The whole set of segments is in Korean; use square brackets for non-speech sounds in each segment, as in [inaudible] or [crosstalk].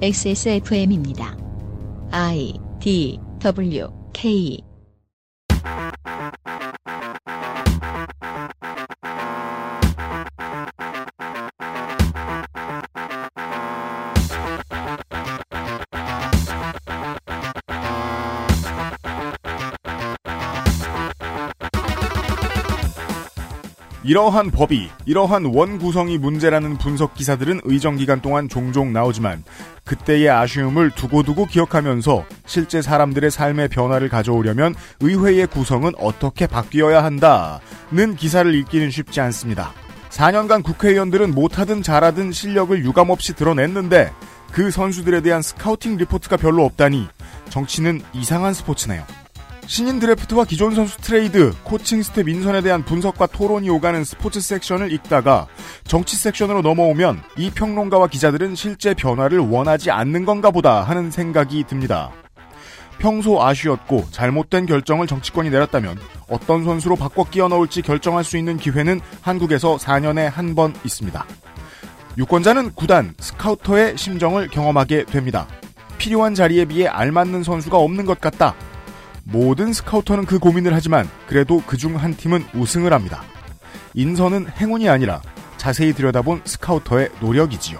XSFM입니다. I D W K 이러한 법이 이러한 원 구성이 문제라는 분석 기사들은 의정 기간 동안 종종 나오지만 그때의 아쉬움을 두고두고 기억하면서 실제 사람들의 삶의 변화를 가져오려면 의회의 구성은 어떻게 바뀌어야 한다는 기사를 읽기는 쉽지 않습니다. 4년간 국회의원들은 못하든 잘하든 실력을 유감없이 드러냈는데 그 선수들에 대한 scouting report가 별로 없다니 정치는 이상한 스포츠네요. 신인 드래프트와 기존 선수 트레이드, 코칭 스태프 인선에 대한 분석과 토론이 오가는 스포츠 섹션을 읽다가 정치 섹션으로 넘어오면 이 평론가와 기자들은 실제 변화를 원하지 않는 건가 보다 하는 생각이 듭니다. 평소 아쉬웠고 잘못된 결정을 정치권이 내렸다면 어떤 선수로 바꿔 끼워 넣을지 결정할 수 있는 기회는 한국에서 4년에 한 번 있습니다. 유권자는 구단, 스카우터의 심정을 경험하게 됩니다. 필요한 자리에 비해 알맞는 선수가 없는 것 같다. 모든 스카우터는 그 고민을 하지만 그래도 그 중 한 팀은 우승을 합니다. 인선은 행운이 아니라 자세히 들여다본 스카우터의 노력이지요.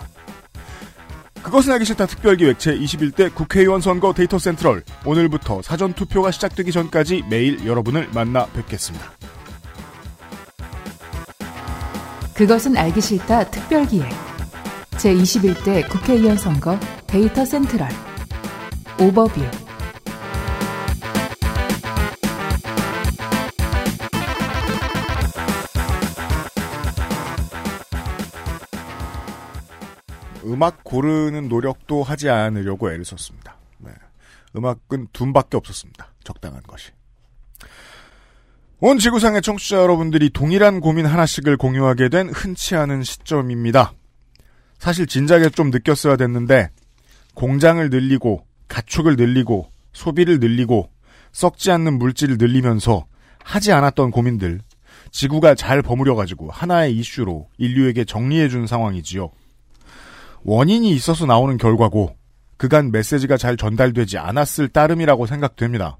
그것은 알기 싫다 특별기획 제21대 국회의원 선거 Data Central 오늘부터 사전 투표가 시작되기 전까지 매일 여러분을 만나 뵙겠습니다. 그것은 알기 싫다 특별기획 제21대 국회의원 선거 Data Central Overview 음악 고르는 노력도 하지 않으려고 애를 썼습니다. 네. 음악은 둠밖에 없었습니다. 적당한 것이. 온 지구상의 청취자 여러분들이 동일한 고민 하나씩을 공유하게 된 흔치 않은 시점입니다. 사실 진작에 좀 느꼈어야 됐는데 공장을 늘리고 가축을 늘리고 소비를 늘리고 썩지 않는 물질을 늘리면서 하지 않았던 고민들 지구가 잘 버무려가지고 하나의 이슈로 인류에게 정리해준 상황이지요. 원인이 있어서 나오는 결과고 그간 메시지가 잘 전달되지 않았을 따름이라고 생각됩니다.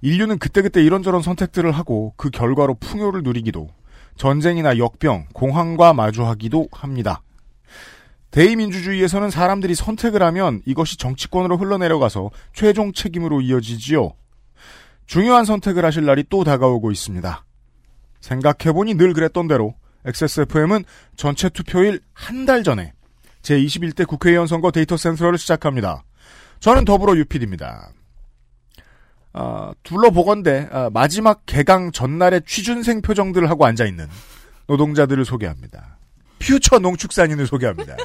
인류는 그때그때 이런저런 선택들을 하고 그 결과로 풍요를 누리기도 전쟁이나 역병, 공황과 마주하기도 합니다. 대의민주주의에서는 사람들이 선택을 하면 이것이 정치권으로 흘러내려가서 최종 책임으로 이어지지요. 중요한 선택을 하실 날이 또 다가오고 있습니다. 생각해보니 늘 그랬던 대로 XSFM은 전체 투표일 한 달 전에 제21대 국회의원 선거 데이터 센트럴을 시작합니다. 저는 더불어 유필입니다. 아, 둘러보건대 아, 마지막 개강 전날의 취준생 표정들을 하고 앉아있는 노동자들을 소개합니다. 퓨처 농축산인을 소개합니다.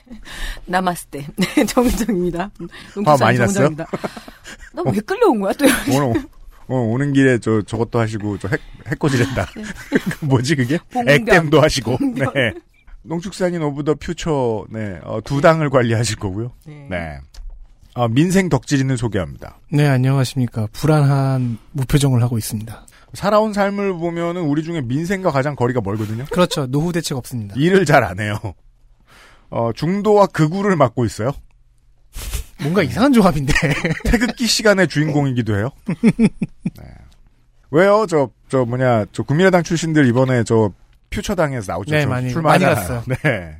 [laughs] 나마스테. [laughs] 네, 정정입니다. 화 많이 났어요? [laughs] 나왜 끌려온 거야, 또? 오늘, 어, 오는 길에 저, 저것도 하시고, 저 핵, 핵꼬지랜다. 네. 뭐지, 그게? 액땜도 하시고. 네. 농축산인 of the future, 네, 어, 두 당을 관리하실 거고요. 네. 네. 어, 민생 덕질인을 소개합니다. 네, 안녕하십니까. 불안한 무표정을 하고 있습니다. 살아온 삶을 보면은 우리 중에 민생과 가장 거리가 멀거든요. 그렇죠. 노후 대책 없습니다. 일을 잘 안 해요. 어, 중도와 극우를 맡고 있어요. 뭔가 이상한 조합인데. [laughs] 태극기 시간의 주인공이기도 해요. 네. 왜요? 저, 저 뭐냐, 저 국민의당 출신들 이번에 저 Future당에서 나오죠. 네, 저 많이-. 많이 갔어요. [laughs] 네.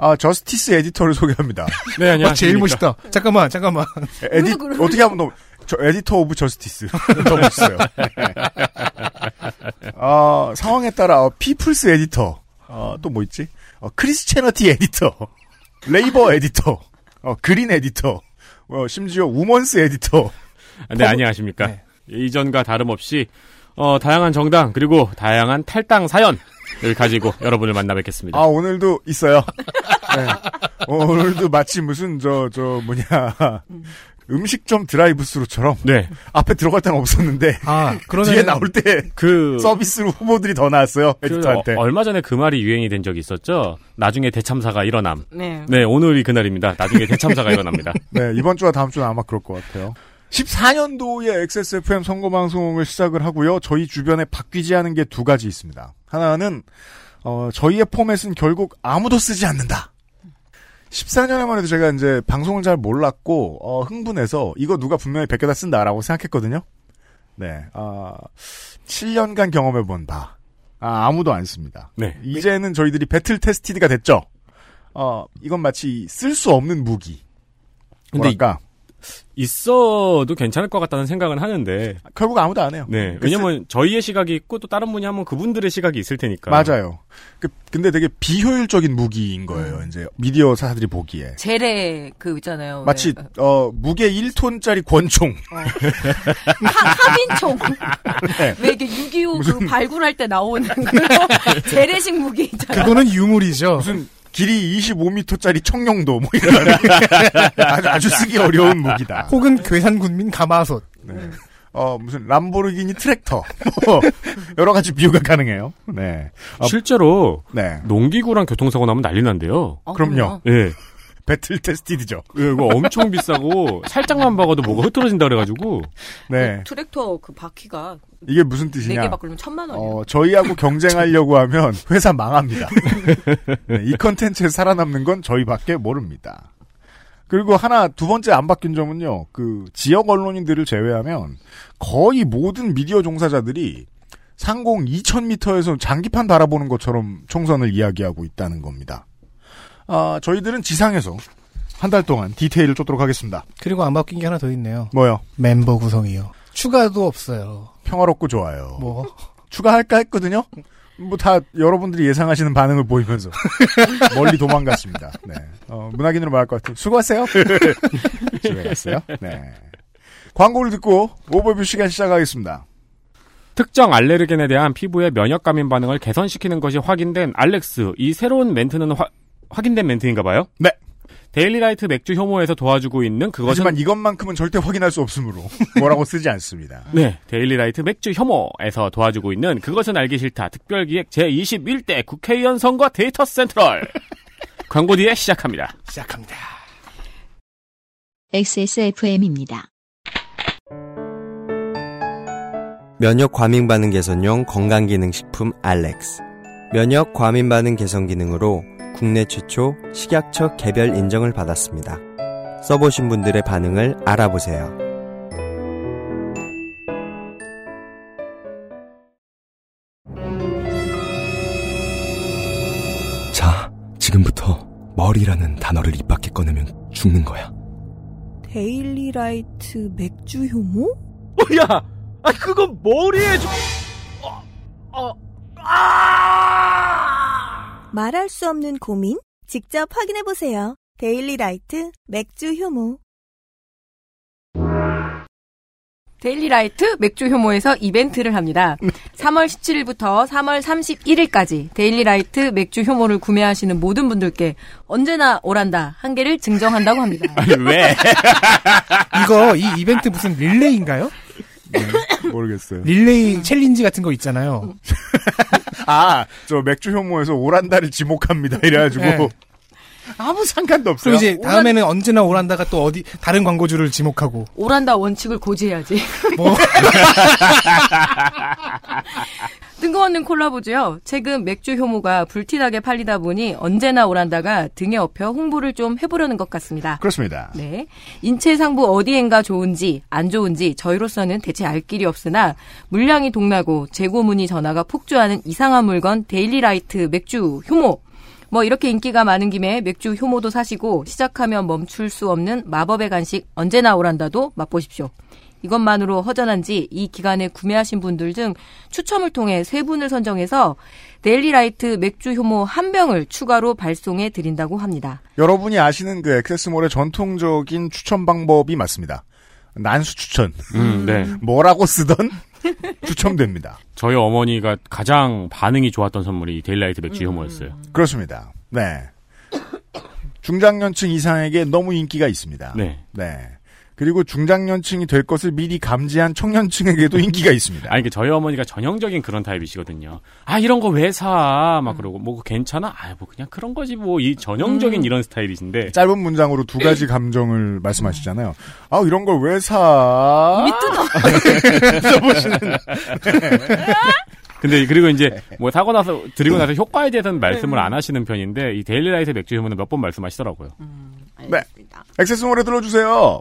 아, Justice Editor를 소개합니다. 네, 안녕하십니까. 아, 제일 멋있다. 잠깐만, 잠깐만. [laughs] 에디? 어떻게 하면 너무, 저 Editor of Justice. [laughs] 더 멋있어요. 네. 어, 상황에 따라, 어, People's Editor. 어, 또 뭐 있지? 어, Christianity Editor. Labor Editor. 어, Green Editor. 어, 심지어 Women's Editor. 네, 안녕하십니까. 네. 이전과 다름없이 어, 다양한 정당 그리고 다양한 탈당 사연 을 가지고 여러분을 만나 뵙겠습니다. 아, 오늘도 있어요. 네. 어, 오늘도 마치 무슨, 저, 저, 뭐냐. 음식점 드라이브스루처럼 네. 앞에 들어갈 때는 없었는데 아, 뒤에 나올 때 그 서비스로 후보들이 더 나왔어요 그 editor한테. 어, 얼마 전에 그 말이 유행이 된 적이 있었죠. 나중에 대참사가 일어남. 네. 네, 오늘이 그날입니다. 나중에 대참사가 일어납니다. [laughs] 네 이번 주와 다음 주는 아마 그럴 것 같아요. 14년도에 XSFM 선거방송을 시작을 하고요. 저희 주변에 바뀌지 않은 게 두 가지 있습니다. 하나는 어, 저희의 포맷은 결국 아무도 쓰지 않는다. 14년에만 해도 제가 이제 방송을 잘 몰랐고 어, 흥분해서 이거 누가 분명히 베껴다 쓴다라고 생각했거든요. 네, 아 7년간 경험해본 바 아, 아무도 안 씁니다. 네. 이제는 저희들이 배틀 테스티드가 됐죠. 어 이건 마치 쓸 수 없는 무기. 근데 뭐랄까 있어도 괜찮을 것 같다는 생각은 하는데. 결국 아무도 안 해요. 네. 그 왜냐면 저희의 시각이 있고 또 다른 분이 하면 그분들의 시각이 있을 테니까. 맞아요. 그, 근데 되게 비효율적인 무기인 거예요. 이제 미디어 사들이 보기에. 재래 그 있잖아요. 마치 네. 어 무게 1톤짜리 권총. [laughs] 하, 하민총. 네. 왜 이게 6.25 그 발굴할 때 나오는 그런 [laughs] 재래식 무기 있잖아요. 그거는 유물이죠. 무슨 길이 25m짜리 청룡도 뭐 이런 [laughs] 아주, 아주 쓰기 어려운 무기다. 혹은 괴산군민 가마솥. 네. 어 무슨 람보르기니 트랙터 뭐 여러 가지 비유가 가능해요. 네. 어, 실제로 네. 농기구랑 교통사고 나면 난리 난대요. 어, 그럼요. 예. 배틀 테스티드죠. 예, 이거 엄청 비싸고 살짝만 박아도 뭐가 흐트러진다 그래가지고 네. 트랙터 그 바퀴가 이게 무슨 뜻이냐? 바꾸면 천만 원이에요. 어, 저희하고 경쟁하려고 하면 회사 망합니다. 네, 이 컨텐츠에 살아남는 건 저희밖에 모릅니다. 그리고 하나 두 번째 안 바뀐 점은요. 그 지역 언론인들을 제외하면 거의 모든 미디어 종사자들이 상공 2000m에서 장기판 바라보는 것처럼 총선을 이야기하고 있다는 겁니다. 아, 저희들은 지상에서 한 달 동안 디테일을 쫓도록 하겠습니다. 그리고 안 바뀐 게 하나 더 있네요. 뭐요? 멤버 구성이요. 추가도 없어요. 평화롭고 좋아요. 뭐 추가할까 했거든요. 뭐 다 여러분들이 예상하시는 반응을 보이면서 [laughs] 멀리 도망갔습니다. 네. 어, 문학인으로 말할 것 같아요. 수고하세요. [laughs] 집에 갔어요. 네. 광고를 듣고 오버뷰 시간 시작하겠습니다. 특정 알레르겐에 대한 피부의 면역 감인 반응을 개선시키는 것이 확인된 알렉스. 이 새로운 멘트는 화- 확인된 멘트인가 봐요? 네. 데일리라이트 맥주 효모에서 도와주고 있는 그것은 하지만 이것만큼은 절대 확인할 수 없으므로 [laughs] 뭐라고 쓰지 않습니다. 네, 데일리라이트 맥주 효모에서 도와주고 있는 그것은 알기 싫다 특별기획 제21대 국회의원 선거 데이터 센트럴 [laughs] 광고 뒤에 시작합니다. 시작합니다. XSFM입니다. 면역 과민 반응 개선용 건강기능식품 알렉스. 면역 과민 반응 개선 기능으로 국내 최초 식약처 개별 인정을 받았습니다. 써보신 분들의 반응을 알아보세요. 자, 지금부터 머리라는 단어를 입 밖에 꺼내면 죽는 거야. 데일리라이트 맥주 효모? 야, 아 그건 머리에 좀... 말할 수 없는 고민? 직접 확인해 보세요. 데일리 라이트 맥주 효모. 데일리 라이트 맥주 효모에서 이벤트를 합니다. 3월 17일부터 3월 31일까지 데일리 라이트 맥주 효모를 구매하시는 모든 분들께 언제나 오란다 한 개를 증정한다고 합니다. [laughs] 아니 왜? 이거 이 이벤트 무슨 릴레이인가요? 모르겠어요. 릴레이 챌린지 같은 거 있잖아요. [laughs] 아, 저 맥주 효모에서 오란다를 지목합니다. 이래가지고 네. 아무 상관도 없어요. 그리고 이제 다음에는 언제나 오란다가 또 어디 다른 광고주를 지목하고 오란다 원칙을 고지해야지. 뭐 [laughs] 뜬금없는 콜라보죠. 최근 맥주 효모가 불티나게 팔리다 보니 언제나 오란다가 등에 업혀 홍보를 좀 해보려는 것 같습니다. 그렇습니다. 네. 인체 상부 어디엔가 좋은지 안 좋은지 저희로서는 대체 알 길이 없으나 물량이 동나고 재고 문의 전화가 폭주하는 이상한 물건 데일리라이트 맥주 효모. 뭐 이렇게 인기가 많은 김에 맥주 효모도 사시고 시작하면 멈출 수 없는 마법의 간식 언제나 오란다도 맛보십시오. 이것만으로 허전한지 이 기간에 구매하신 분들 중 추첨을 통해 세 분을 선정해서 데일리라이트 맥주 효모 한 병을 추가로 발송해 드린다고 합니다. 여러분이 아시는 그 액세스몰의 전통적인 추천 방법이 맞습니다. 난수 추천. 음, 네. 뭐라고 쓰던 [laughs] 추첨됩니다. 저희 어머니가 가장 반응이 좋았던 선물이 데일리라이트 맥주 효모였어요. 그렇습니다. 네. 중장년층 이상에게 너무 인기가 있습니다. 네. 네. 그리고 중장년층이 될 것을 미리 감지한 청년층에게도 [laughs] 인기가 있습니다. 아니, 그 저희 어머니가 전형적인 그런 타입이시거든요. 아, 이런 거 왜 사? 막 그러고, 뭐, 괜찮아? 아, 뭐, 그냥 그런 거지, 뭐, 이 전형적인 이런 스타일이신데. 짧은 문장으로 두 가지 감정을 말씀하시잖아요. 아, 이런 걸 왜 사? 이미 뜯어. [laughs] [laughs] 근데 그리고 이제 뭐 사고 나서 드리고 나서 효과에 대해서는 말씀을 안 하시는 편인데 이 데일리라이트 맥주 효모는 몇 번 말씀하시더라고요. 네. 액세스몰에 들어주세요.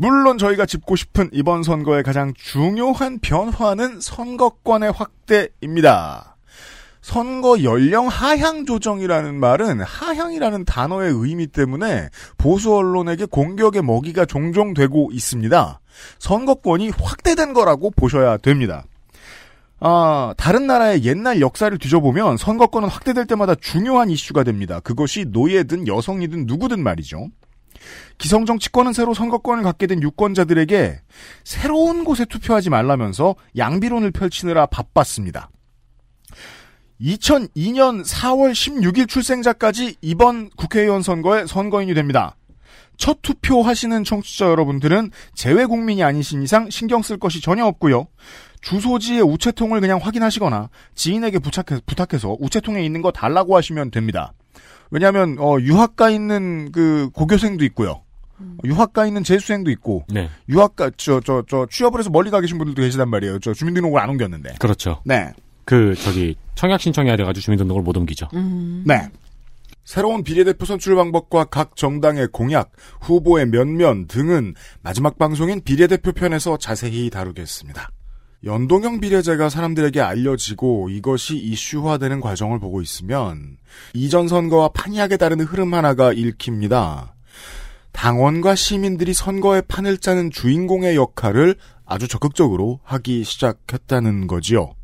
물론 저희가 짚고 싶은 이번 선거의 가장 중요한 변화는 선거권의 확대입니다. 선거 연령 하향 조정이라는 말은 하향이라는 단어의 의미 때문에 보수 언론에게 공격의 먹이가 종종 되고 있습니다. 선거권이 확대된 거라고 보셔야 됩니다. 아, 다른 나라의 옛날 역사를 뒤져보면 선거권은 확대될 때마다 중요한 이슈가 됩니다. 그것이 노예든 여성이든 누구든 말이죠. 기성 정치권은 새로 선거권을 갖게 된 유권자들에게 새로운 곳에 투표하지 말라면서 양비론을 펼치느라 바빴습니다. 2002년 4월 16일 출생자까지 이번 국회의원 선거에 선거인이 됩니다. 첫 투표하시는 청취자 여러분들은 재외 국민이 아니신 이상 신경 쓸 것이 전혀 없고요. 주소지의 우체통을 그냥 확인하시거나 지인에게 부탁해, 부탁해서 우체통에 있는 거 달라고 하시면 됩니다. 왜냐하면 어, 유학가 있는 그 고교생도 있고요. 유학가 있는 재수생도 있고 네. 유학가 저 저 저 취업을 해서 멀리 가 계신 분들도 계시단 말이에요. 저 주민등록을 안 옮겼는데. 그렇죠. 네. 그 저기 청약 신청해야 돼가지고 주민등록을 못 옮기죠. 네. 새로운 비례대표 선출 방법과 각 정당의 공약, 후보의 면면 등은 마지막 방송인 비례대표 편에서 자세히 다루겠습니다. 연동형 비례제가 사람들에게 알려지고 이것이 이슈화되는 과정을 보고 있으면 이전 선거와 판이하게 다른 흐름 하나가 읽힙니다. 당원과 시민들이 선거의 판을 짜는 주인공의 역할을 아주 적극적으로 하기 시작했다는 거지요.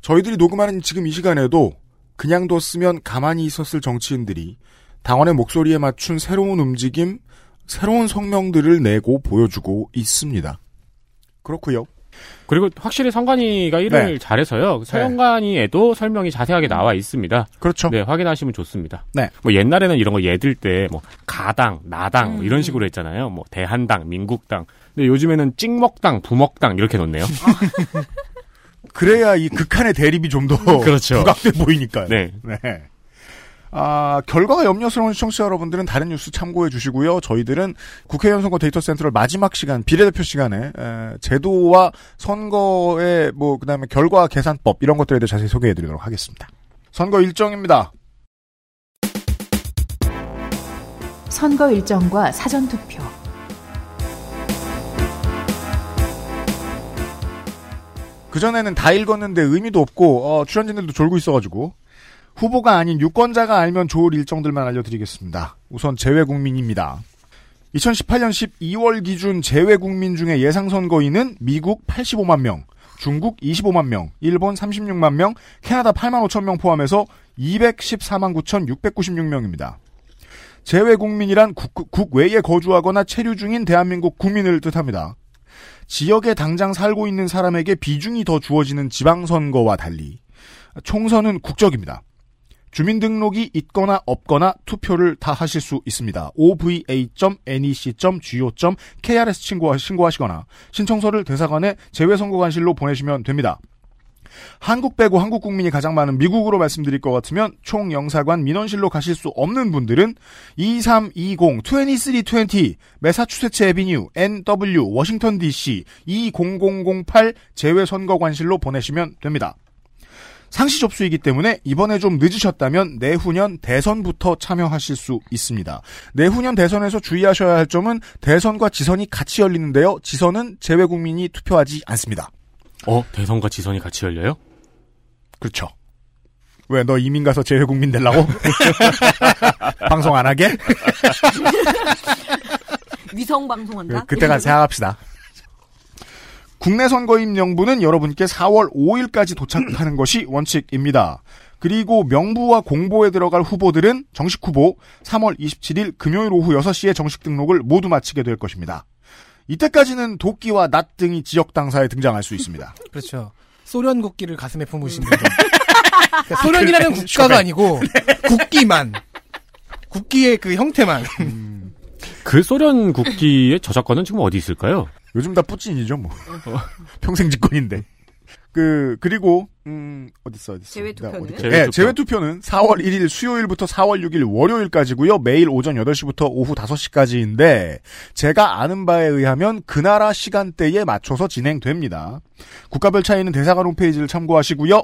저희들이 녹음하는 지금 이 시간에도 그냥 뒀으면 가만히 있었을 정치인들이 당원의 목소리에 맞춘 새로운 움직임, 새로운 성명들을 내고 보여주고 있습니다. 그렇고요. 그리고 확실히 선관위가 일을 네. 잘해서요. 선관위에도 설명이 자세하게 나와 있습니다. 그렇죠. 네, 확인하시면 좋습니다. 네. 뭐 옛날에는 이런 거 예들 때 뭐 가당, 나당 뭐 음. 이런 식으로 했잖아요. 뭐 대한당, 민국당. 근데 요즘에는 찍먹당, 부먹당 이렇게 놓네요. [laughs] 그래야 이 극한의 대립이 좀더 [laughs] 그렇죠. 부각돼 보이니까요. 네. 아, 결과가 염려스러운 시청자 여러분들은 다른 뉴스 참고해 주시고요. 저희들은 국회의원 선거 데이터 센트럴 마지막 시간, 비례대표 시간에 에, 제도와 선거의 뭐 그 다음에 결과 계산법 이런 것들에 대해 자세히 소개해 드리도록 하겠습니다. 선거 일정입니다. 선거 일정과 사전투표. 그전에는 다 읽었는데 의미도 없고 어, 출연진들도 졸고 있어가지고 후보가 아닌 유권자가 알면 좋을 일정들만 알려드리겠습니다. 우선 재외국민입니다. 2018년 12월 기준 재외국민 중에 예상선거인은 미국 85만 명, 중국 25만 명, 일본 36만 명, 캐나다 8만 5천 명 포함해서 214만 9,696명입니다. 재외국민이란 국, 국외에 거주하거나 체류 중인 대한민국 국민을 뜻합니다. 지역에 당장 살고 있는 사람에게 비중이 더 주어지는 지방선거와 달리 총선은 국적입니다. 주민등록이 있거나 없거나 투표를 다 하실 수 있습니다. ova.nec.go.krs 신고, 신고하시거나 신청서를 대사관에 재외선거관실로 보내시면 됩니다. 한국 빼고 한국 국민이 가장 많은 미국으로 말씀드릴 것 같으면 총영사관 민원실로 가실 수 없는 분들은 2320-2320 메사추세츠 에비뉴 NW 워싱턴 DC 20008 재외선거관실로 보내시면 됩니다. 상시 접수이기 때문에 이번에 좀 늦으셨다면 내후년 대선부터 참여하실 수 있습니다. 내후년 대선에서 주의하셔야 할 점은 대선과 지선이 같이 열리는데요. 지선은 재외국민이 투표하지 않습니다. 어, 대선과 지선이 같이 열려요? 그렇죠. 왜 너 이민 가서 재외국민 되려고? [laughs] 방송 안 하게? [laughs] 위성 방송한다. 그, 그때가 생각합시다. 국내 선거인 명부는 여러분께 4월 5일까지 도착하는 [clears throat] 것이 원칙입니다. 그리고 명부와 공보에 들어갈 후보들은 정식 후보 3월 27일 금요일 오후 6시에 정식 등록을 모두 마치게 될 것입니다. 이때까지는 도끼와 낫 등이 지역 당사에 등장할 수 있습니다. [laughs] 그렇죠. 소련 국기를 가슴에 품으신 분들. [laughs] 그러니까 소련이라는 국가가 아니고 국기만. 국기의 그 형태만. 그 소련 국기의 저작권은 지금 어디 있을까요? 요즘 다 뿌찐이죠, 뭐. [laughs] 평생 집권인데. 그, 그리고, 음, 어딨어, 어딨어. 제외 투표는? 제외 네, 투표. 제외 투표는 4월 1일 수요일부터 4월 6일 월요일까지고요. 매일 오전 8시부터 오후 5시까지인데 제가 아는 바에 의하면 그 나라 시간대에 맞춰서 진행됩니다. 국가별 차이는 대사관 홈페이지를 참고하시고요.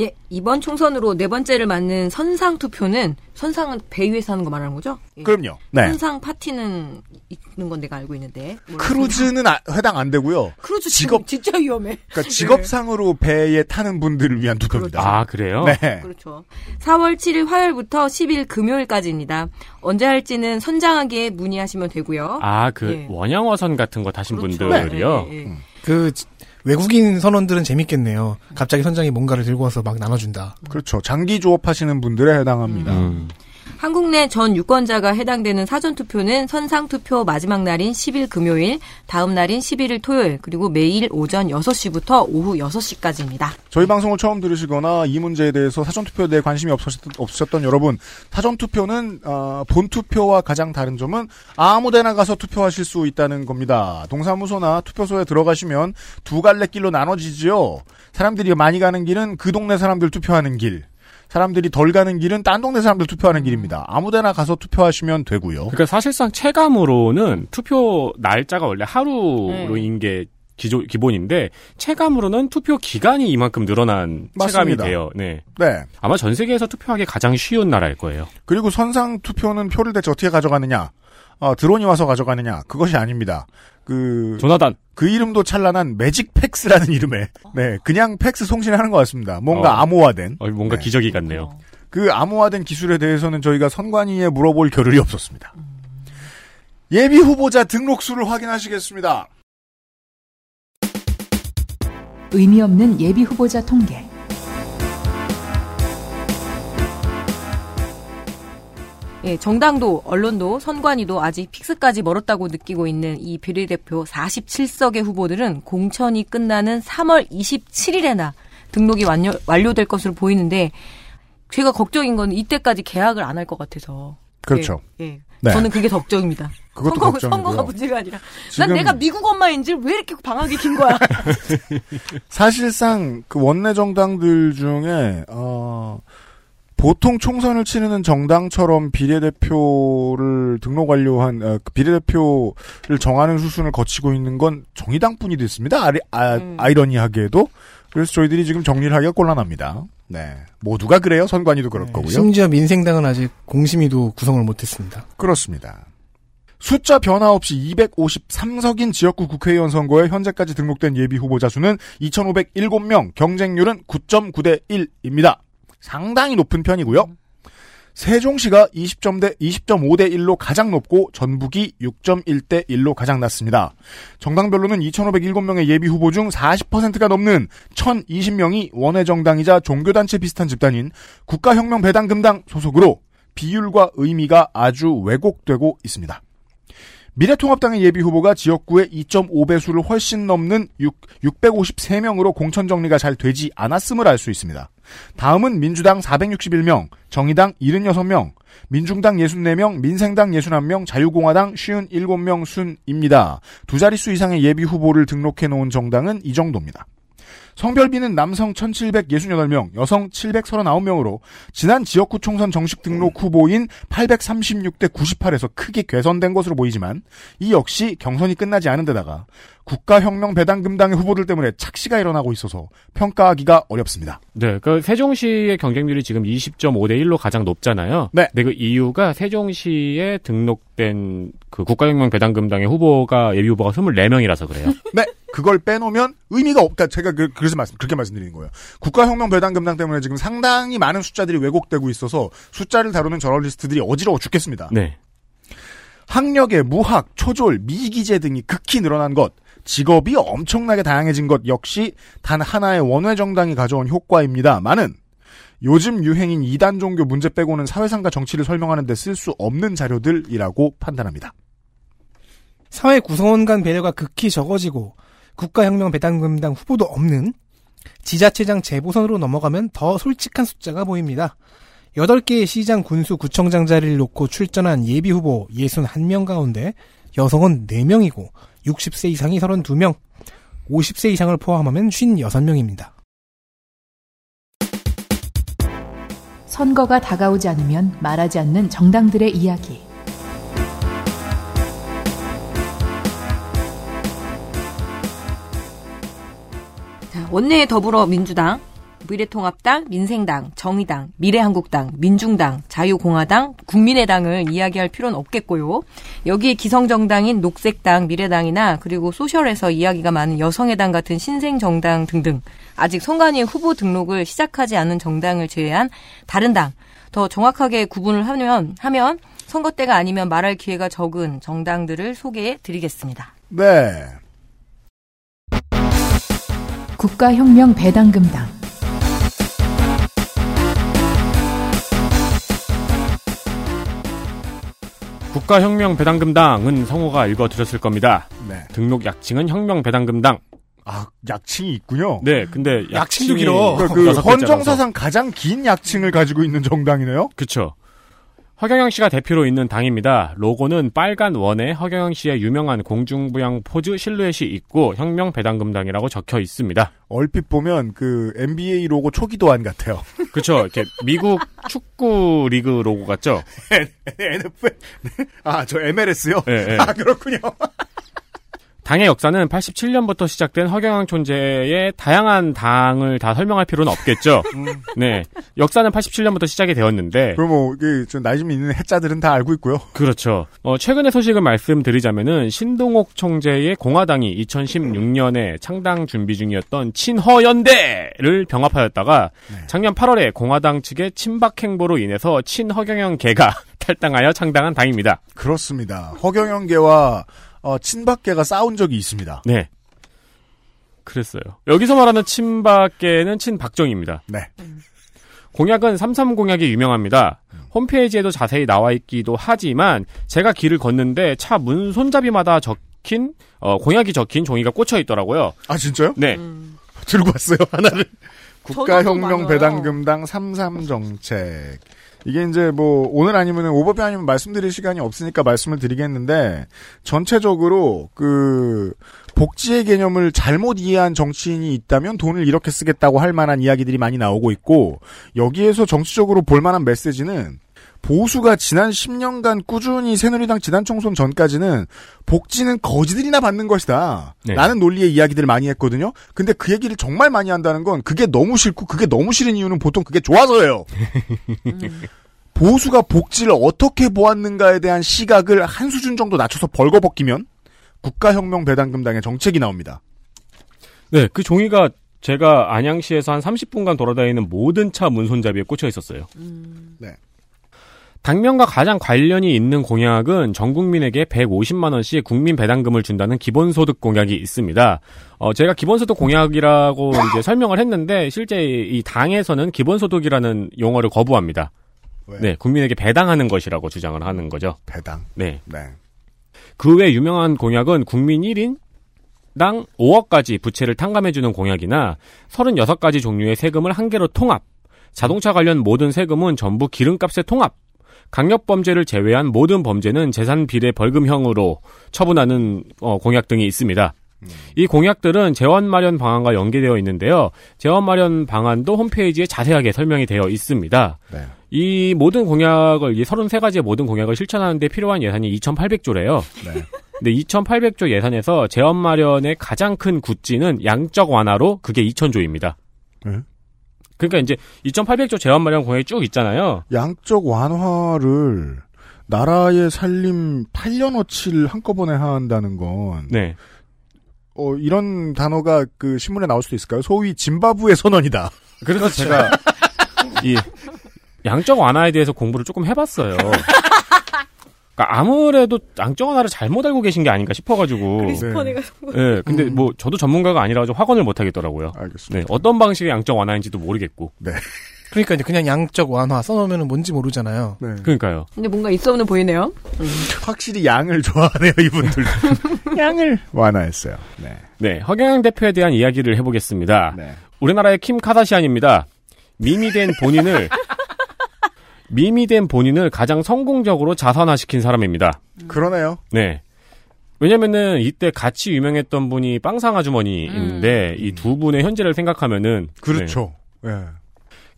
예, 이번 총선으로 네 번째를 맞는 선상 투표는 선상은 배 위에서 하는 거 말하는 거죠? 예. 그럼요. 네. 선상 파티는 있는 건 내가 알고 있는데. 몰랐습니다. 크루즈는 아- 해당 안 되고요. 크루즈 직업- 직업 진짜 위험해. 그러니까 직업상으로 배에 타는 분들을 위한 투표입니다. 아, 그래요? 네. 그렇죠. 4월 7일 화요일부터 10일 금요일까지입니다. 언제 할지는 선장하기에 문의하시면 되고요. 아, 그 예. 원양어선 같은 거 타신 그렇죠. 분들이요. 예, 예, 예. 그 지- 외국인 선원들은 재밌겠네요. 갑자기 선장이 뭔가를 들고 와서 막 나눠준다. 그렇죠. 장기 조업하시는 분들에 해당합니다. 음. 한국 내 전 유권자가 해당되는 사전 투표는 선상 투표 마지막 날인 10일 금요일, 다음 날인 11일 토요일, 그리고 매일 오전 6시부터 오후 6시까지입니다. 저희 방송을 처음 들으시거나 이 문제에 대해서 사전투표에 대해 관심이 없으셨던, 없으셨던 여러분, 사전투표는 어, 본투표와 가장 다른 점은 아무데나 가서 투표하실 수 있다는 겁니다. 동사무소나 투표소에 들어가시면 두 갈래 길로 나눠지지요. 사람들이 많이 가는 길은 그 동네 사람들 투표하는 길. 사람들이 덜 가는 길은 딴 동네 사람들 투표하는 길입니다. 아무데나 가서 투표하시면 되고요. 그러니까 사실상 체감으로는 투표 날짜가 원래 하루로인 게 기조, 기본인데 체감으로는 투표 기간이 이만큼 늘어난 체감이 맞습니다. 돼요. 네. 네. 아마 전 세계에서 투표하기 가장 쉬운 나라일 거예요. 그리고 선상 투표는 표를 대체 어떻게 가져가느냐? 어, 드론이 와서 가져가느냐? 그것이 아닙니다. 그, 조나단. 그 이름도 찬란한 매직 팩스라는 이름에, 네, 그냥 팩스 송신하는 것 같습니다. 뭔가 어. 암호화된. 어, 뭔가 네. 기적이 같네요. 그 암호화된 기술에 대해서는 저희가 선관위에 물어볼 겨를이 없었습니다. 예비 후보자 등록수를 확인하시겠습니다. 의미 없는 예비 후보자 통계. 예, 정당도, 언론도, 선관위도 아직 픽스까지 멀었다고 느끼고 있는 이 비례대표 47석의 후보들은 공천이 끝나는 3월 27일에나 등록이 완료, 완료될 것으로 보이는데, 제가 걱정인 건 이때까지 계약을 안 할 것 같아서. 그렇죠. 예. 예. 네. 저는 그게 걱정입니다. 그것도 선거, 걱정이고요. 선거가 문제가 아니라. 난 내가 미국 엄마인지 왜 이렇게 방학이 긴 거야? [laughs] 사실상 그 원내 정당들 중에 어 보통 총선을 치르는 정당처럼 비례대표를 등록 완료한 어, 그 비례대표를 정하는 수순을 거치고 있는 건 정의당뿐이 됐습니다. 아리, 아, 음. 아이러니하게도 그래서 저희들이 지금 정리를 하기가 곤란합니다. 네, 모두가 그래요. 선관위도 그럴 거고요. 심지어 민생당은 아직 공심위도 구성을 못했습니다. 그렇습니다. 숫자 변화 없이 253석인 지역구 국회의원 선거에 현재까지 등록된 예비 후보자 수는 2,507명, 경쟁률은 9.9대 1입니다. 상당히 높은 편이고요. 세종시가 20점 대 20.5 대 1로 가장 높고 전북이 6.1 대 1로 가장 낮습니다. 정당별로는 2,507명의 예비 후보 중 40%가 넘는 1,020명이 원외 정당이자 종교단체 비슷한 집단인 국가혁명배당금당 소속으로 비율과 의미가 아주 왜곡되고 있습니다. 미래통합당의 예비 후보가 지역구의 2.5배수를 훨씬 넘는 6, 653명으로 공천 정리가 잘 되지 않았음을 알 수 있습니다. 다음은 민주당 461명, 정의당 76명, 민중당 64명, 민생당 61명, 자유공화당 57명 순입니다. 두 자릿수 이상의 예비 후보를 등록해 놓은 정당은 이 정도입니다. 성별비는 남성 1768명, 여성 739명으로 지난 지역구 총선 정식 등록 후보인 836대 98에서 크게 개선된 것으로 보이지만 이 역시 경선이 끝나지 않은 데다가 국가혁명배당금당의 후보들 때문에 착시가 일어나고 있어서 평가하기가 어렵습니다. 네, 그 세종시의 경쟁률이 지금 20.5대 1로 가장 높잖아요. 네. 근데 그 이유가 세종시에 등록된 그 국가혁명 배당금당의 후보가 예비 후보가 24명이라서 그래요. [laughs] 네, 그걸 빼놓으면 의미가 없다. 제가 그, 래서 말씀, 그렇게 말씀드리는 거예요. 국가혁명배당금당 때문에 지금 상당히 많은 숫자들이 왜곡되고 있어서 숫자를 다루는 저널리스트들이 어지러워 죽겠습니다. 네. 학력의 무학, 초졸, 미기재 등이 극히 늘어난 것, 직업이 엄청나게 다양해진 것 역시 단 하나의 원외 정당이 가져온 효과입니다만은 요즘 유행인 이단 종교 문제 빼고는 사회상과 정치를 설명하는 데 쓸 수 없는 자료들이라고 판단합니다. 사회 구성원 간 배려가 극히 적어지고 국가혁명 배당금당 후보도 없는 지자체장 재보선으로 넘어가면 더 솔직한 숫자가 보입니다. 8개의 시장 군수 구청장 자리를 놓고 출전한 예비 후보 61명 가운데 여성은 4명이고 60세 이상이 32명, 50세 이상을 포함하면 56명입니다. 선거가 다가오지 않으면 말하지 않는 정당들의 이야기. 자, 원내 더불어민주당 미래통합당, 민생당, 정의당, 미래한국당, 민중당, 자유공화당, 국민의당을 이야기할 필요는 없겠고요. 여기에 기성정당인 녹색당, 미래당이나 그리고 소셜에서 이야기가 많은 여성의당 같은 신생정당 등등 아직 선관위 후보 등록을 시작하지 않은 정당을 제외한 다른 당, 더 정확하게 구분을 하면, 하면 선거 때가 아니면 말할 기회가 적은 정당들을 소개해 드리겠습니다. 네. 국가혁명 배당금당. 국가혁명 배당금당은 성호가 읽어드렸을 겁니다. 네. 등록 약칭은 혁명 배당금당. 아, 약칭이 있군요. 네, 근데 약칭도 길어. 그러니까 그 글자라서. 헌정사상 가장 긴 약칭을 가지고 있는 정당이네요. 그쵸. 허경영 씨가 대표로 있는 당입니다. 로고는 빨간 원에 허경영 씨의 유명한 공중부양 포즈 실루엣이 있고 혁명 배당금당이라고 적혀 있습니다. 얼핏 보면 그 NBA 로고 초기 도안 같아요. [laughs] 그쵸. 이렇게 미국 축구 리그 로고 같죠? [laughs] NFL. 아, 저 MLS요? 예, 예. 아, 그렇군요. 당의 역사는 87년부터 시작된 허경영 존재의 다양한 당을 다 설명할 필요는 없겠죠. [laughs] 네. 역사는 87년부터 시작이 되었는데. 그럼 뭐, 좀 나이 좀 있는 해자들은 다 알고 있고요. 그렇죠. 어, 최근의 소식을 말씀드리자면은 신동옥 총재의 공화당이 2016년에 창당 준비 중이었던 친허연대를 병합하였다가 작년 8월에 공화당 측의 친박 행보로 인해서 친허경영계가 [laughs] 탈당하여 창당한 당입니다. 그렇습니다. 허경영계와 어, 친박계가 싸운 적이 있습니다. 네. 그랬어요. 여기서 말하는 친박계는 친박정입니다. 네. 공약은 33 공약이 유명합니다. 홈페이지에도 자세히 나와 있기도 하지만 제가 길을 걷는데 차 문 손잡이마다 적힌 어, 공약이 적힌 종이가 꽂혀 있더라고요. 아, 진짜요? 네. 들고 왔어요, 하나를. 저도 국가혁명 많아요. 배당금당 33 정책. 이게 이제 뭐, 오늘 아니면 오버뷰 아니면 말씀드릴 시간이 없으니까 말씀을 드리겠는데, 전체적으로 그, 복지의 개념을 잘못 이해한 정치인이 있다면 돈을 이렇게 쓰겠다고 할 만한 이야기들이 많이 나오고 있고, 여기에서 정치적으로 볼 만한 메시지는, 보수가 지난 10년간 꾸준히 새누리당 지난 총선 전까지는 복지는 거지들이나 받는 것이다. 네. 라는 논리의 이야기들을 많이 했거든요. 근데 그 얘기를 정말 많이 한다는 건 그게 너무 싫고 그게 너무 싫은 이유는 보통 그게 좋아서예요. [laughs] 보수가 복지를 어떻게 보았는가에 대한 시각을 한 수준 정도 낮춰서 벌거벗기면 국가혁명 배당금당의 정책이 나옵니다. 네, 그 종이가 제가 안양시에서 한 30분간 돌아다니는 모든 차 문손잡이에 꽂혀 있었어요. 네. 당면과 가장 관련이 있는 공약은 전 국민에게 150만 원씩 국민 배당금을 준다는 기본소득 공약이 있습니다. 어, 제가 기본소득 공약이라고 이제 설명을 했는데 실제 이 당에서는 기본소득이라는 용어를 거부합니다. 왜? 네, 국민에게 배당하는 것이라고 주장을 하는 거죠. 배당. 네. 네. 그 외 유명한 공약은 국민 1인 당 5억까지 부채를 탕감해주는 공약이나 36가지 종류의 세금을 한 개로 통합, 자동차 관련 모든 세금은 전부 기름값에 통합, 강력범죄를 제외한 모든 범죄는 재산 비례 벌금형으로 처분하는 어, 공약 등이 있습니다. 이 공약들은 재원 마련 방안과 연계되어 있는데요. 재원 마련 방안도 홈페이지에 자세하게 설명이 되어 있습니다. 네. 이 모든 공약을, 이 33가지의 모든 공약을 실천하는데 필요한 예산이 2,800조래요. 네. 근데 2,800조 예산에서 재원 마련의 가장 큰 굿지는 양적 완화로 그게 2,000조입니다. 네. 그러니까 이제 2,800조 재원 마련 공약이 쭉 있잖아요. 양적 완화를 나라의 살림 8년어치를 한꺼번에 한다는 건 네. 어, 이런 단어가 그 신문에 나올 수도 있을까요? 소위 짐바브의 선언이다. 그래서 제가 이 양적 완화에 대해서 공부를 조금 해봤어요. [laughs] 그러니까 아무래도 양적 완화를 잘못 알고 계신 게 아닌가 싶어가지고. 크리스퍼네가 예, 근데 뭐 저도 전문가가 아니라서 확언을 못 하겠더라고요. 알겠습니다. 네, 어떤 방식의 양적 완화인지도 모르겠고. 그러니까 이제 그냥 양적 완화 써놓으면 뭔지 모르잖아요. 네. 그러니까요. 근데 뭔가 있어 없는 보이네요. 확실히 양을 좋아하네요, 이분들. [laughs] 양을 완화했어요. 네. 네, 허경영 대표에 대한 이야기를 해보겠습니다. 네. 우리나라의 킴 카다시안입니다. 밈이 된 본인을 [laughs] 밈이 된 본인을 가장 성공적으로 자산화시킨 사람입니다. 그러네요. 네. 왜냐면은 이때 같이 유명했던 분이 빵상 아주머니인데 이두 분의 현재를 생각하면은 그렇죠. 예.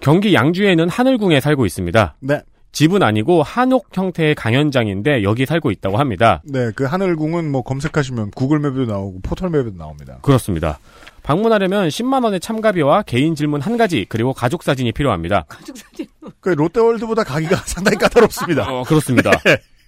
경기 양주에는 하늘궁에 살고 있습니다. 네. 집은 아니고 한옥 형태의 강연장인데 여기 살고 있다고 합니다. 네, 그 하늘궁은 뭐 검색하시면 구글맵에도 나오고 포털맵에도 나옵니다. 그렇습니다. 방문하려면 10만 원의 참가비와 개인 질문 한 가지 그리고 가족 사진이 필요합니다. 그 롯데월드보다 가기가 [laughs] 상당히 까다롭습니다. 어, 그렇습니다.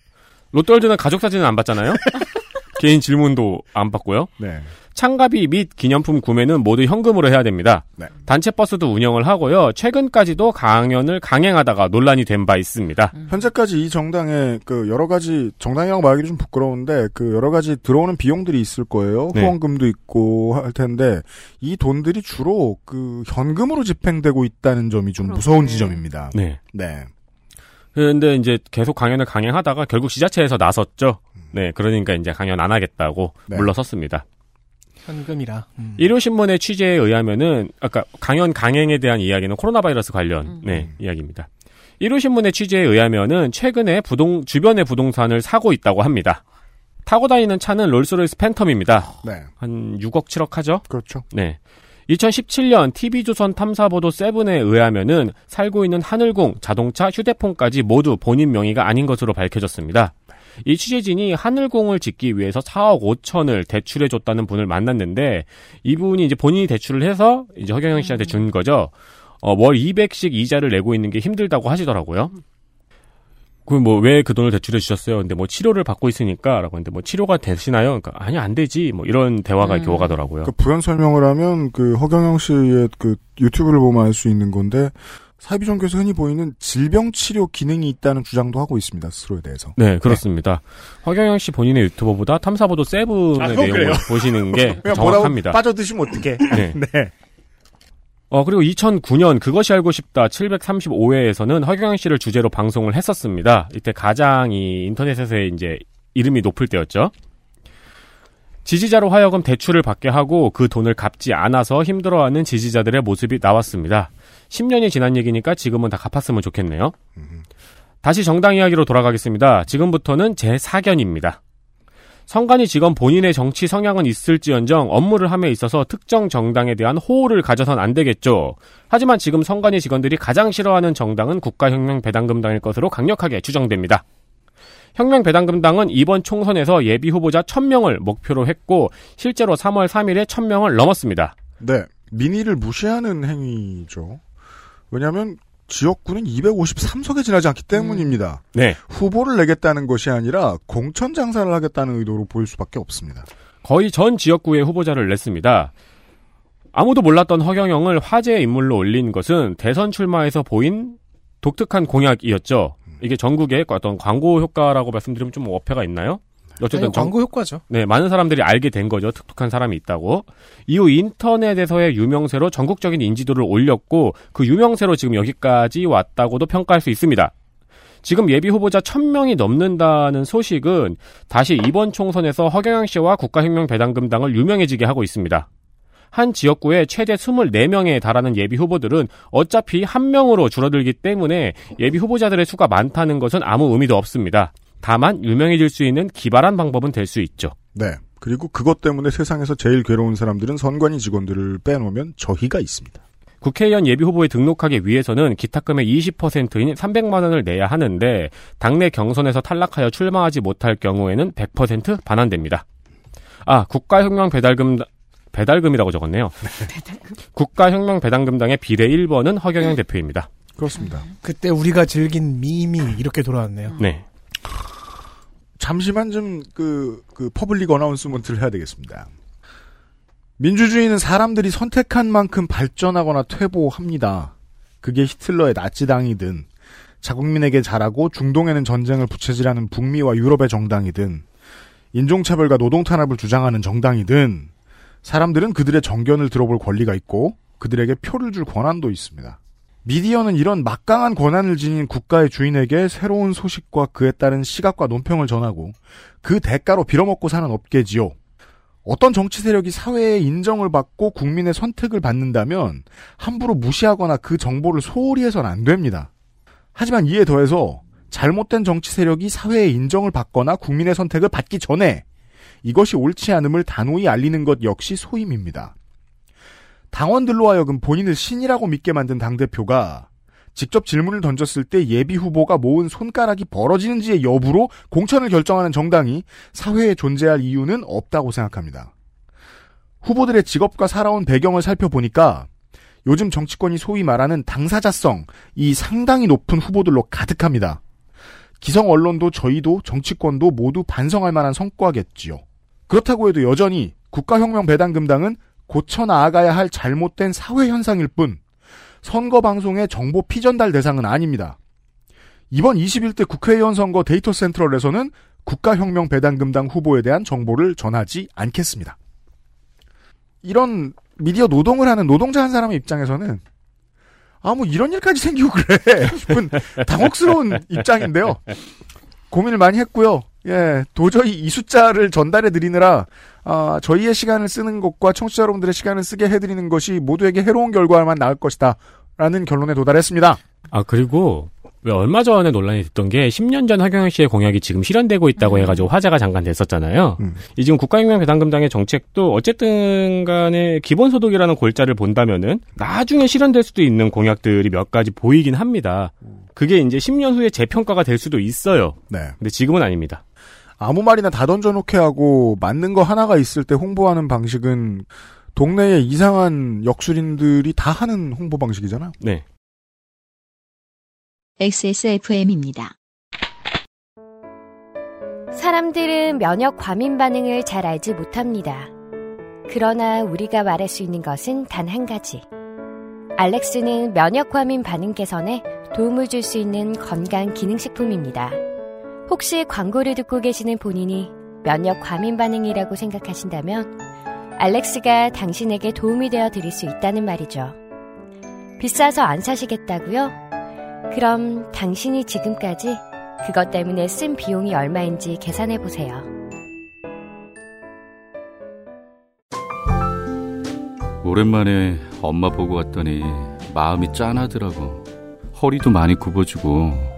[laughs] 롯데월드는 가족 사진은 안 받잖아요. [laughs] 개인 질문도 안 받고요. 네. 참가비 및 기념품 구매는 모두 현금으로 해야 됩니다. 네. 단체 버스도 운영을 하고요. 최근까지도 강연을 강행하다가 논란이 된 바 있습니다. 현재까지 이 정당에 그 여러 가지 정당이라고 말하기 좀 부끄러운데 그 여러 가지 들어오는 비용들이 있을 거예요. 네. 후원금도 있고 할 텐데 이 돈들이 주로 그 현금으로 집행되고 있다는 점이 좀 무서운 지점입니다. 네. 네. 그런데 이제 계속 강연을 강행하다가 결국 지자체에서 나섰죠. 네, 그러니까 이제 강연 안 하겠다고 네. 물러섰습니다. 현금이라. 음. 일요신문의 취재에 의하면은 아까 강연 강행에 대한 이야기는 코로나 바이러스 관련 네 이야기입니다. 일요신문의 취재에 의하면은 최근에 부동 주변의 부동산을 사고 있다고 합니다. 타고 다니는 차는 롤스로이스 팬텀입니다. 네. 한 6억 7억 하죠? 그렇죠. 네. 2017년 TV조선 탐사보도 세븐에 의하면은 살고 있는 하늘궁, 자동차, 휴대폰까지 모두 본인 명의가 아닌 것으로 밝혀졌습니다. 이 취재진이 하늘궁을 짓기 위해서 4억 5천을 대출해 줬다는 분을 만났는데 이분이 이제 본인이 대출을 해서 이제 허경영 씨한테 준 거죠. 어, 월 200씩 이자를 내고 있는 게 힘들다고 하시더라고요. 그럼 뭐왜 그 돈을 대출해 주셨어요? 근데 뭐 치료를 받고 있으니까라고 했는데 뭐 치료가 되시나요? 그러니까 아니 안 되지. 뭐 이런 대화가 이렇게 오가더라고요. 그 부연 설명을 하면 그 허경영 씨의 그 유튜브를 보면 알 수 있는 건데 사이비 종교에서 흔히 보이는 질병 치료 기능이 있다는 주장도 하고 있습니다. 스스로에 대해서. 네, 그렇습니다. 허경영 씨 본인의 유튜버보다 탐사보도 세븐의 아, 내용을 그래요? [laughs] 보시는 게 정확합니다. 빠져드시면 어떡해. 네. [laughs] 네. 어, 그리고 2009년 그것이 알고 싶다 735회에서는 허경영 씨를 주제로 방송을 했었습니다. 이때 가장 이 인터넷에서 이제 이름이 높을 때였죠. 지지자로 하여금 대출을 받게 하고 그 돈을 갚지 않아서 힘들어하는 지지자들의 모습이 나왔습니다. 10년이 지난 얘기니까 지금은 다 갚았으면 좋겠네요. 다시 정당 이야기로 돌아가겠습니다. 지금부터는 제 사견입니다. 성관이 직원 본인의 정치 성향은 있을지언정 업무를 함에 있어서 특정 정당에 대한 호호를 가져선 안 되겠죠. 하지만 지금 성관이 직원들이 가장 싫어하는 정당은 국가혁명배당금당일 것으로 강력하게 추정됩니다. 혁명배당금당은 이번 총선에서 예비 후보자 1000명을 목표로 했고 실제로 3월 3일에 1000명을 넘었습니다. 네. 민의를 무시하는 행위죠. 왜냐하면 지역구는 253석에 지나지 않기 때문입니다. 네. 후보를 내겠다는 것이 아니라 공천 장사를 하겠다는 의도로 보일 수밖에 없습니다. 거의 전 지역구에 후보자를 냈습니다. 아무도 몰랐던 허경영을 화제의 인물로 올린 것은 대선 출마에서 보인 독특한 공약이었죠. 이게 전국의 어떤 광고 효과라고 말씀드리면 좀 어폐가 있나요? 어쨌든 아니, 전- 광고 효과죠. 네, 많은 사람들이 알게 된 거죠. 특특한 사람이 있다고. 이후 인터넷에서의 유명세로 전국적인 인지도를 올렸고 그 유명세로 지금 여기까지 왔다고도 평가할 수 있습니다. 지금 예비 후보자 1000명이 넘는다는 소식은 다시 이번 총선에서 허경영 씨와 국가혁명배당금당을 유명해지게 하고 있습니다. 한 지역구에 최대 24명에 달하는 예비 후보들은 어차피 한 명으로 줄어들기 때문에 예비 후보자들의 수가 많다는 것은 아무 의미도 없습니다. 다만 유명해질 수 있는 기발한 방법은 될 수 있죠. 네. 그리고 그것 때문에 세상에서 제일 괴로운 사람들은 선관위 직원들을 빼놓으면 저희가 있습니다. 국회의원 예비 후보에 등록하기 위해서는 기탁금의 20%인 300만 원을 내야 하는데 당내 경선에서 탈락하여 출마하지 못할 경우에는 100% 반환됩니다. 아, 국가혁명 배달금 배달금이라고 적었네요. 국가혁명 배당금당의 비례 1번은 허경영 대표입니다. 그렇습니다. 그때 우리가 즐긴 밈이 이렇게 돌아왔네요. 네. 잠시만 좀 그, 그 public announcement를 해야 되겠습니다. 민주주의는 사람들이 선택한 만큼 발전하거나 퇴보합니다. 그게 히틀러의 나치당이든 자국민에게 잘하고 중동에는 전쟁을 부채질하는 북미와 유럽의 정당이든 인종차별과 노동탄압을 주장하는 정당이든 사람들은 그들의 정견을 들어볼 권리가 있고 그들에게 표를 줄 권한도 있습니다. 미디어는 이런 막강한 권한을 지닌 국가의 주인에게 새로운 소식과 그에 따른 시각과 논평을 전하고 그 대가로 빌어먹고 사는 업계지요. 어떤 정치 세력이 사회의 인정을 받고 국민의 선택을 받는다면 함부로 무시하거나 그 정보를 소홀히 해서는 안 됩니다. 하지만 이에 더해서 잘못된 정치 세력이 사회의 인정을 받거나 국민의 선택을 받기 전에 이것이 옳지 않음을 단호히 알리는 것 역시 소임입니다. 당원들로 하여금 본인을 신이라고 믿게 만든 당대표가 직접 질문을 던졌을 때 예비 후보가 모은 손가락이 벌어지는지의 여부로 공천을 결정하는 정당이 사회에 존재할 이유는 없다고 생각합니다. 후보들의 직업과 살아온 배경을 살펴보니까 요즘 정치권이 소위 말하는 당사자성, 이 상당히 높은 후보들로 가득합니다. 기성 언론도 저희도 정치권도 모두 반성할 만한 성과겠지요. 그렇다고 해도 여전히 국가혁명 배당금당은 고쳐 나아가야 할 잘못된 사회 현상일 뿐 선거 방송의 정보 피전달 대상은 아닙니다. 이번 21대 국회의원 선거 데이터 센트럴에서는 국가혁명 배당금당 후보에 대한 정보를 전하지 않겠습니다. 이런 미디어 노동을 하는 노동자 한 사람의 입장에서는 아 뭐 이런 일까지 생기고 그래 [laughs] 싶은 당혹스러운 입장인데요. 고민을 많이 했고요. 예, 도저히 이 숫자를 전달해 드리느라 아, 저희의 시간을 쓰는 것과 청취자 여러분들의 시간을 쓰게 해드리는 것이 모두에게 해로운 결과만 나을 것이다. 라는 결론에 도달했습니다. 아, 그리고 왜 얼마 전에 논란이 됐던 게 10년 전 하경영 씨의 공약이 지금 실현되고 있다고 음. 해가지고 화제가 잠깐 됐었잖아요. 이 지금 국가혁명 배당금당의 정책도 어쨌든 간에 기본소득이라는 골자를 본다면은 나중에 실현될 수도 있는 공약들이 몇 가지 보이긴 합니다. 그게 이제 10년 후에 재평가가 될 수도 있어요. 네. 근데 지금은 아닙니다. 아무 말이나 다 던져놓게 하고 맞는 거 하나가 있을 때 홍보하는 방식은 동네에 이상한 역술인들이 다 하는 홍보 방식이잖아요. 네. XSFM입니다. 사람들은 면역 과민 반응을 잘 알지 못합니다. 그러나 우리가 말할 수 있는 것은 단 한 가지. 알렉스는 면역 과민 반응 개선에 도움을 줄 수 있는 건강 기능식품입니다. 혹시 광고를 듣고 계시는 본인이 면역 과민 반응이라고 생각하신다면 알렉스가 당신에게 도움이 되어 드릴 수 있다는 말이죠. 비싸서 안 사시겠다고요? 그럼 당신이 지금까지 그것 때문에 쓴 비용이 얼마인지 계산해 보세요. 오랜만에 엄마 보고 왔더니 마음이 짠하더라고. 허리도 많이 굽어지고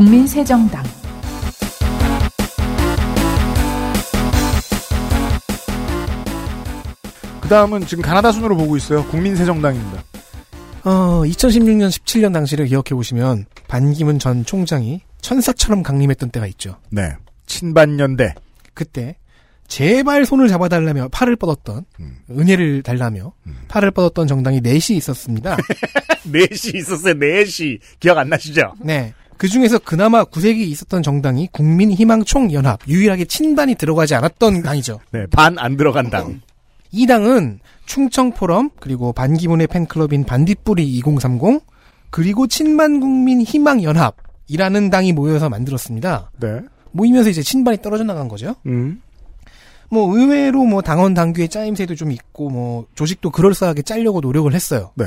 국민새정당 그 다음은 지금 가나다 순으로 보고 있어요. 국민새정당입니다. 어, 2016년 17년 당시를 기억해 보시면 반기문 전 총장이 천사처럼 강림했던 때가 있죠. 네. 친반연대. 그때 제발 손을 잡아달라며 팔을 뻗었던 은혜를 달라며 팔을 뻗었던 정당이 넷이 있었습니다. [laughs] 넷이 있었어요. 넷이. 기억 안 나시죠? 네. 그 중에서 그나마 구색이 있었던 정당이 국민희망총연합 유일하게 친반이 들어가지 않았던 당이죠. [laughs] 네. 반 안 들어간 당. 이 당은 충청포럼 그리고 반기문의 팬클럽인 반딧불이 2030 그리고 친만국민 희망연합이라는 당이 모여서 만들었습니다. 네. 모이면서 이제 친반이 떨어져 나간 거죠. 음. 뭐 의외로 뭐 당원 당규의 짜임새도 좀 있고 뭐 조직도 그럴싸하게 짜려고 노력을 했어요. 네.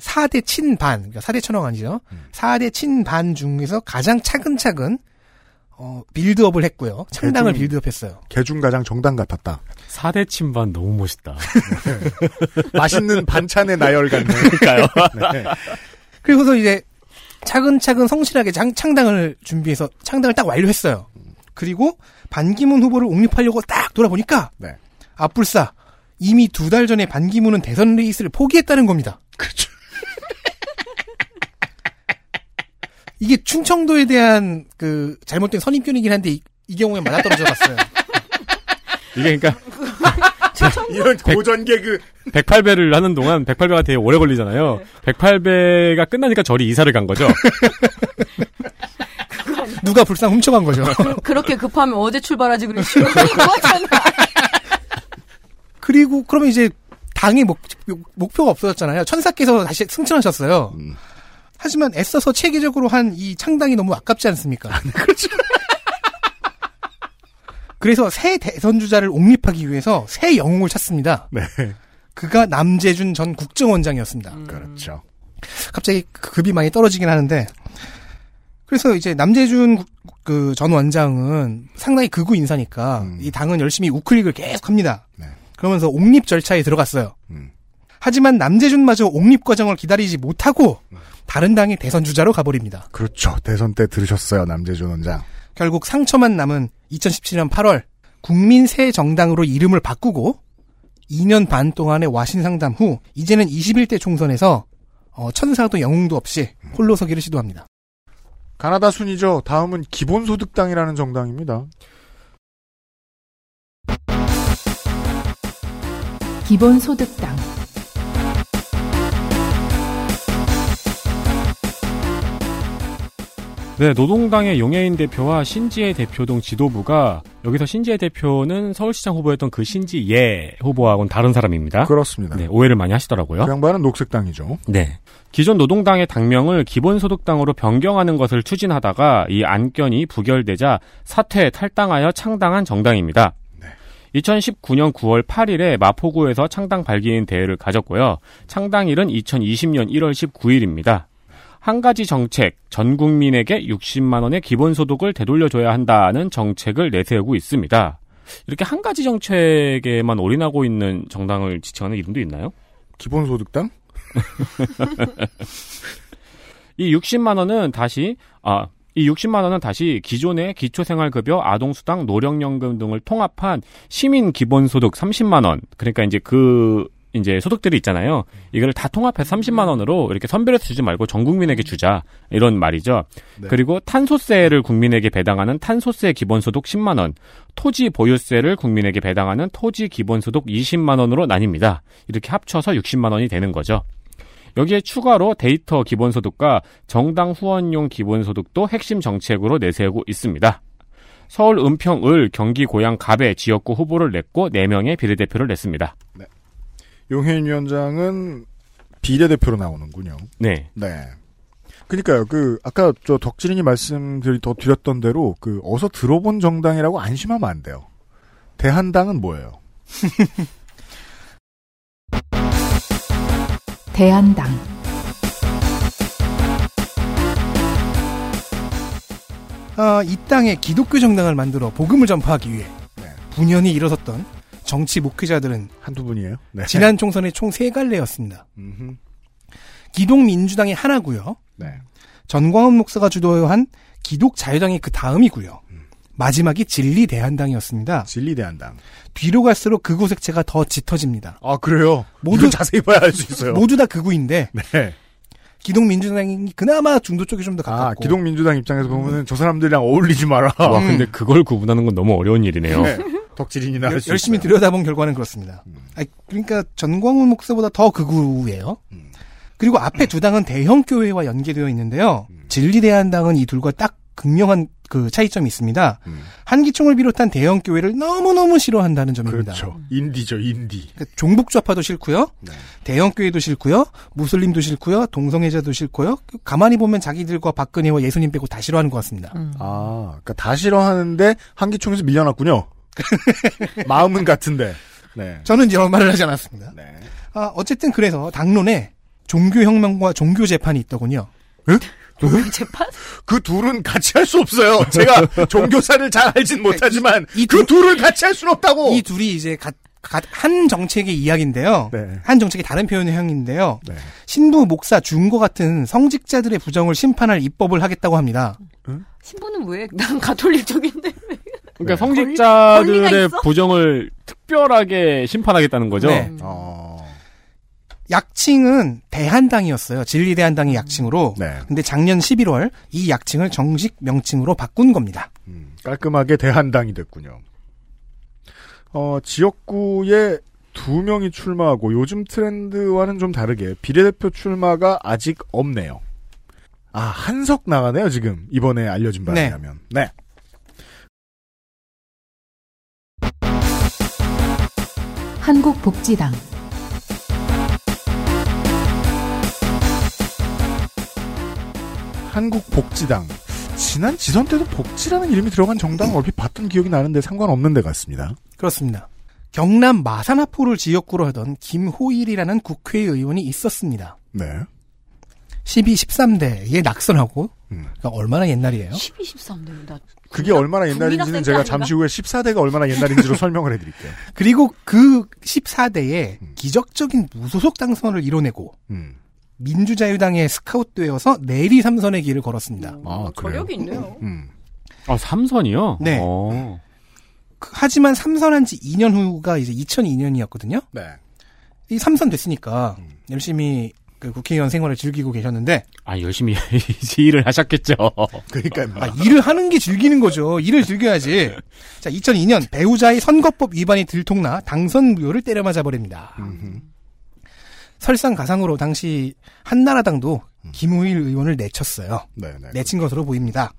4대 친반, 그러니까 4대 천왕 아니죠. 4대 친반 중에서 가장 차근차근 어, 빌드업을 했고요. 창당을 빌드업했어요. 개중 가장 정당 같았다. 4대 친반 너무 멋있다. [laughs] 맛있는 반찬의 나열 같네. 그러니까요. [laughs] 네. 그리고서 이제 차근차근 성실하게 장- 창당을 준비해서 창당을 딱 완료했어요. 그리고 반기문 후보를 옹립하려고 딱 돌아보니까 네. 앞불싸 이미 두 달 전에 반기문은 대선 레이스를 포기했다는 겁니다. 그렇죠. [laughs] 이게 충청도에 대한 그 잘못된 선입견이긴 한데 이, 이 경우에 맞아떨어져 봤어요. [laughs] 이게 그러니까 [laughs] 이런 고전 개그. 108배를 하는 동안 108배가 되게 오래 걸리잖아요. 108배가 끝나니까 저리 이사를 간 거죠. 누가 불상 훔쳐간 거죠. 그렇게 급하면 어제 출발하지 이거잖아. 그리고 그러면 이제 당의 목, 목표가 없어졌잖아요. 천사께서 다시 승천하셨어요. 음. 하지만 애써서 체계적으로 한 이 창당이 너무 아깝지 않습니까? 그렇죠. [laughs] 그래서 새 대선 주자를 옹립하기 위해서 새 영웅을 찾습니다. 네. 그가 남재준 전 국정원장이었습니다. 그렇죠. 갑자기 그 급이 많이 떨어지긴 하는데 그래서 이제 남재준 그 전 원장은 상당히 극우 인사니까 음. 이 당은 열심히 우클릭을 계속 합니다. 네. 그러면서 옹립 절차에 들어갔어요. 음. 하지만 남재준마저 옹립 과정을 기다리지 못하고 다른 당의 대선 주자로 가버립니다. 그렇죠. 대선 때 들으셨어요, 남재준 원장. 결국 상처만 남은 2017년 8월 국민 새 정당으로 이름을 바꾸고 2년 반 동안의 와신 상담 후 이제는 21대 총선에서 어, 천사도 영웅도 없이 홀로 서기를 시도합니다. 가나다 순이죠. 다음은 기본소득당이라는 정당입니다. 기본소득당 네, 노동당의 용해인 대표와 신지혜 대표 등 지도부가 여기서 신지혜 대표는 서울시장 후보였던 그 신지예 후보하고는 다른 사람입니다. 그렇습니다. 네, 오해를 많이 하시더라고요. 그 양반은 녹색당이죠. 네. 기존 노동당의 당명을 기본소득당으로 변경하는 것을 추진하다가 이 안건이 부결되자 사퇴 탈당하여 창당한 정당입니다. 2019년 9월 8일에 마포구에서 창당 발기인 대회를 가졌고요. 창당일은 2020년 1월 19일입니다. 한 가지 정책, 전 국민에게 60만 원의 기본소득을 되돌려줘야 한다는 정책을 내세우고 있습니다. 이렇게 한 가지 정책에만 올인하고 있는 정당을 지칭하는 이름도 있나요? 기본소득당? [laughs] 이 60만 원은 다시 아, 이 60만 원은 다시 기존의 기초생활급여, 아동수당, 노령연금 등을 통합한 시민 기본소득 30만 원. 그러니까 이제 그 이제 소득들이 있잖아요. 이거를 다 통합해서 30만 원으로 이렇게 선별해서 주지 말고 전 국민에게 주자 이런 말이죠. 네. 그리고 탄소세를 국민에게 배당하는 탄소세 기본소득 10만 원, 토지 보유세를 국민에게 배당하는 토지 기본소득 20만 원으로 나뉩니다. 이렇게 합쳐서 60만 원이 되는 거죠. 여기에 추가로 데이터 기본소득과 정당 후원용 기본소득도 핵심 정책으로 내세우고 있습니다. 서울 은평 을 경기 고양 갑의 지역구 후보를 냈고 4명의 비례대표를 냈습니다. 용혜인 위원장은 비례대표로 나오는군요. 네. 네. 그니까요, 그, 아까 저 덕질인이 말씀드리, 더 드렸던 대로, 그, 어서 들어본 정당이라고 안심하면 안 돼요. 대한당은 뭐예요? [laughs] 대한당 아, 이 땅에 기독교 정당을 만들어 복음을 전파하기 위해 네. 분연히 일어섰던 정치 목회자들은 한두 분이에요? 네. 지난 총선에 총 세 갈래였습니다. 음흠. 기독 민주당이 하나고요. 네. 전광훈 목사가 주도한 기독 자유당이 그 다음이고요. 마지막이 진리 대한당이었습니다. 진리 대한당. 뒤로 갈수록 극우 색채가 더 짙어집니다. 아, 그래요? 모두- 자세히 봐야 알 수 있어요. 모두 다 극우인데 네. 기독민주당이 그나마 중도 쪽이 좀더 아, 가깝고 기독민주당 입장에서 보면은 저 사람들이랑 어울리지 마라. 와, 근데 그걸 구분하는 건 너무 어려운 일이네요. 네. 덕질인이 나 열- 할수 열심히 있어요. 들여다본 결과는 그렇습니다. 아니, 그러니까 전광훈 목사보다 더 극우예요. 음. 그리고 앞에 두 당은 대형 교회와 연계되어 있는데요. 음. 진리대한당은 이 둘과 딱 극명한 그 차이점이 있습니다. 음. 한기총을 비롯한 대형 교회를 너무너무 싫어한다는 점입니다. 그렇죠. 인디죠, 인디. 그러니까 종북 좌파도 싫고요. 네. 대형 교회도 싫고요. 무슬림도 싫고요. 동성애자도 싫고요. 가만히 보면 자기들과 박근혜와 예수님 빼고 다 싫어하는 것 같습니다. 아, 그니까 다 싫어하는데 한기총에서 밀려났군요. [laughs] 마음은 같은데. 네. 저는 이런 말을 하지 않았습니다. 네. 아, 어쨌든 그래서 당론에 종교혁명과 종교재판이 있더군요. 재판? 그 둘은 같이 할 수 없어요. 제가 종교사를 잘 알진 못하지만 이그 둘을 같이 할 수는 없다고. 이 둘이 이제 가- 가- 한 정책의 이야기인데요. 네. 한 정책의 다른 표현의 향인데요. 네. 신부, 목사, 중고 같은 성직자들의 부정을 심판할 입법을 하겠다고 합니다. 신부는 왜? 난 가톨릭적인데. 그러니까 네. 성직자들의? 부정을 특별하게 심판하겠다는 거죠. 네. 어. 약칭은 대한당이었어요. 진리대한당의 약칭으로. 네. 근데 작년 11월 이 약칭을 정식 명칭으로 바꾼 겁니다. 음, 깔끔하게 대한당이 됐군요. 어, 지역구에 두 명이 출마하고 요즘 트렌드와는 좀 다르게 비례대표 출마가 아직 없네요. 아, 한석 나가네요, 지금. 이번에 알려진 바에 네. 의하면. 네. 한국복지당 한국복지당. 지난 지선 때도 복지라는 이름이 들어간 정당 얼핏 봤던 기억이 나는데 상관없는 데 같습니다. 그렇습니다. 경남 마산하포를 지역구로 하던 김호일이라는 국회의원이 있었습니다. 네. 12, 13대에 낙선하고 음. 그러니까 얼마나 옛날이에요? 12, 13대. 나 그게 얼마나 옛날인지는 제가 때 잠시 후에 14대가 얼마나 옛날인지로 [laughs] 설명을 해드릴게요. 그리고 그 14대에 기적적인 무소속 당선을 이뤄내고 음. 민주자유당의 스카웃되어서 내리 삼선의 길을 걸었습니다. 아, 그래요? 저력이 있네요. 음. 아, 삼선이요? 네. 어. 그- 하지만 삼선한 지 2년 후가 이제 2002년이었거든요. 네. 이 삼선 됐으니까 음. 열심히 그 국회의원 생활을 즐기고 계셨는데 아, 열심히 [laughs] 일을 하셨겠죠. 그러니까 아, 일을 하는 게 즐기는 거죠. 일을 즐겨야지. 자, 2002년 배우자의 선거법 위반이 들통나 당선 무효를 때려 맞아 버립니다. 설상가상으로 당시 한나라당도 김우일 의원을 내쳤어요. 네네. 내친 것으로 보입니다.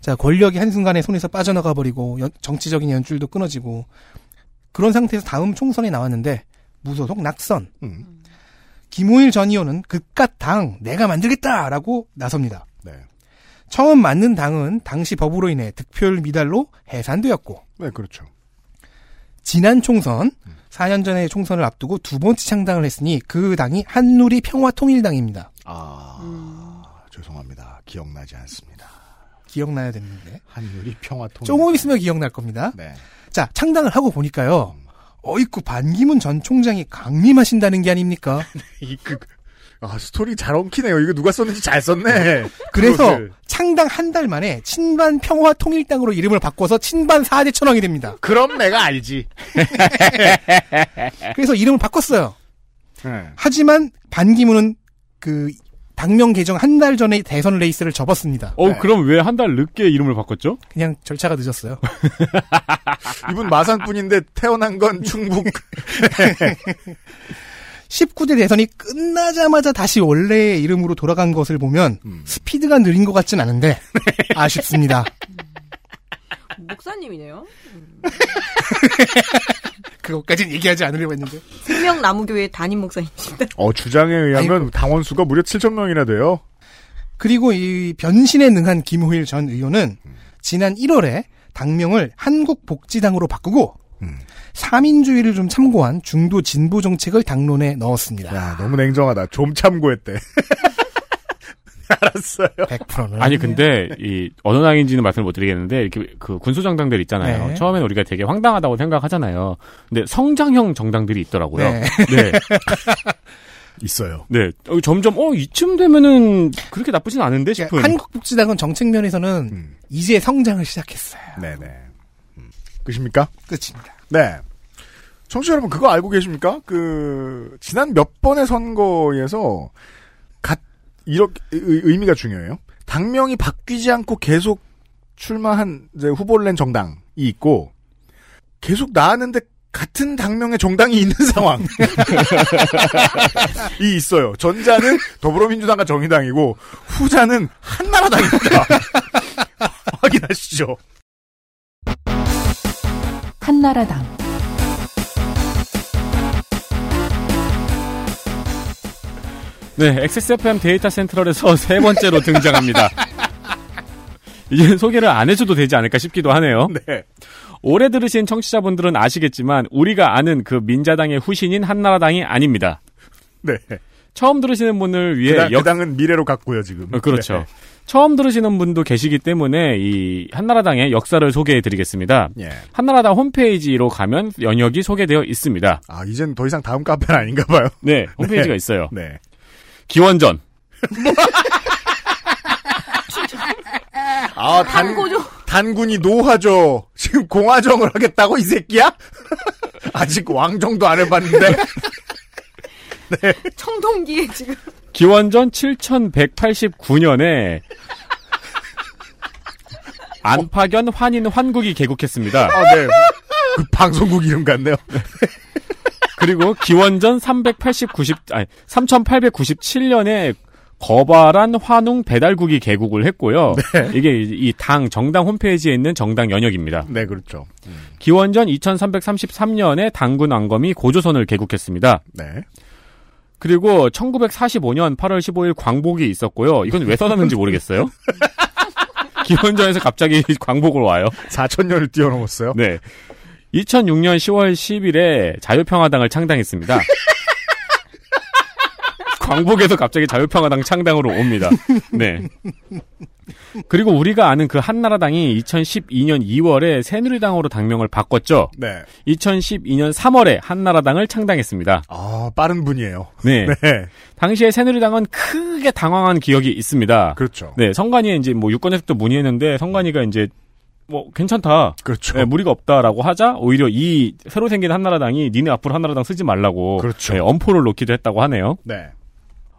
자, 권력이 한순간에 손에서 빠져나가 버리고 연- 정치적인 연줄도 끊어지고 그런 상태에서 다음 총선에 나왔는데 무소속 낙선. 음. 김우일 전 의원은 그깟 당 내가 만들겠다라고 나섭니다. 네. 처음 만든 당은 당시 법으로 인해 득표율 미달로 해산되었고 네, 그렇죠. 지난 총선 4년 전에 총선을 앞두고 두 번째 창당을 했으니 그 당이 한누리 평화통일당입니다. 아, 죄송합니다. 기억나지 않습니다. 기억나야 되는데 한유리 평화통. 조금 있으면 기억날 겁니다. 네. 자 창당을 하고 보니까요. 어이쿠 반기문 전 총장이 강림하신다는 게 아닙니까? [laughs] 이, 그, 아, 스토리 잘 엉키네요. 이거 누가 썼는지 잘 썼네. [laughs] 그래서 그것을. 창당 한 달 만에 친반 평화 통일당으로 이름을 바꿔서 친반 4대 천왕이 됩니다. 그럼 내가 알지. [laughs] 그래서 이름을 바꿨어요. 네. 하지만 반기문은 그 당명 개정 한 달 전에 대선 레이스를 접었습니다. 어, 네. 그럼 왜 한 달 늦게 이름을 바꿨죠? 그냥 절차가 늦었어요. [laughs] 이분 마산 분인데 태어난 건 충북. [laughs] 19대 대선이 끝나자마자 다시 원래의 이름으로 돌아간 것을 보면 음. 스피드가 느린 것 같진 않은데 [laughs] 아쉽습니다. 목사님이네요. 그것까진 얘기하지 않으려고 했는데. 생명나무교회 담임 목사님이십니다. 어, 주장에 의하면 당원 수가 무려 7,000명이나 돼요. 그리고 이 변신에 능한 김호일 전 의원은 지난 1월에 당명을 한국복지당으로 바꾸고 음. 사민주의를 좀 참고한 중도 진보 정책을 당론에 넣었습니다. 야, 너무 냉정하다. 좀 참고했대. [laughs] [laughs] 알았어요. 100%는 아니 근데 이 어느 당인지는 말씀을 못 드리겠는데 이렇게 그 군수정당들 있잖아요. 네. 처음에는 우리가 되게 황당하다고 생각하잖아요. 근데 성장형 정당들이 있더라고요. 네. 네. [laughs] 있어요. 네. 어, 점점 어 이쯤 되면은 그렇게 나쁘진 않은데 싶은. 한국복지당은 정책 면에서는 음. 이제 성장을 시작했어요. 네네. 음. 끝입니까? 끝입니다. 네. 청취자 여러분, 그거 알고 계십니까? 그, 지난 몇 번의 선거에서, 갓, 이렇게, 의- 의미가 중요해요. 당명이 바뀌지 않고 계속 출마한, 후보를 낸 정당이 있고, 계속 나왔는데, 같은 당명의 정당이 있는 [laughs] 상황. 이 있어요. 전자는 더불어민주당과 정의당이고, 후자는 한나라당입니다. [laughs] 확인하시죠. 한나라당 네, XSFM 데이터 센트럴에서 [laughs] 세 번째로 등장합니다. 이제 소개를 안 해줘도 되지 않을까 싶기도 하네요. 네. 오래 들으신 청취자분들은 아시겠지만 우리가 아는 그 민자당의 후신인 한나라당이 아닙니다. 네. 처음 들으시는 분을 위해 그, 당, 역- 그 당은 미래로 갔고요, 지금. 어, 그렇죠. 네. 처음 들으시는 분도 계시기 때문에 이 한나라당의 역사를 소개해 드리겠습니다. 예. 한나라당 홈페이지로 가면 연역이 소개되어 있습니다. 아, 이젠 더 이상 다음 카페는 아닌가 봐요. 네, 홈페이지가 네. 있어요. 네. 기원전. 아, 단, 단군이 노하죠. 지금 공화정을 하겠다고, 이 새끼야? [laughs] 아직 왕정도 안 해봤는데. [laughs] 청동기에 지금 기원전 7189년에 안파견 환인 환국이 개국했습니다. 아, 네. 그 방송국 이름 같네요. 그리고 기원전 380, 90, 아니, 3897년에 거발한 환웅 배달국이 개국을 했고요. 이게 이 당 정당 홈페이지에 있는 정당 연역입니다. 네, 그렇죠. 기원전 2333년에 당군 왕검이 고조선을 개국했습니다. 네. 그리고 1945년 8월 15일 광복이 있었고요. 이건 왜 써놨는지 모르겠어요. [laughs] 기원전에서 갑자기 광복을 와요. 4천년을 뛰어넘었어요. 네. 2006년 10월 10일에 자유평화당을 창당했습니다. [laughs] 광복에서 갑자기 자유평화당 창당으로 옵니다. 네. 그리고 우리가 아는 그 한나라당이 2012년 2월에 새누리당으로 당명을 바꿨죠. 네. 2012년 3월에 한나라당을 창당했습니다. 아, 빠른 분이에요. 네. [laughs] 네. 당시에 새누리당은 크게 당황한 기억이 있습니다. 그렇죠. 네, 성관이에 이제 뭐 유권 혜택도 문의했는데 성관이가 이제 뭐 괜찮다. 그렇죠. 네, 무리가 없다라고 하자 오히려 이 새로 생긴 한나라당이 니네 앞으로 한나라당 쓰지 말라고 그렇죠. 네, 엄포를 놓기도 했다고 하네요. 네.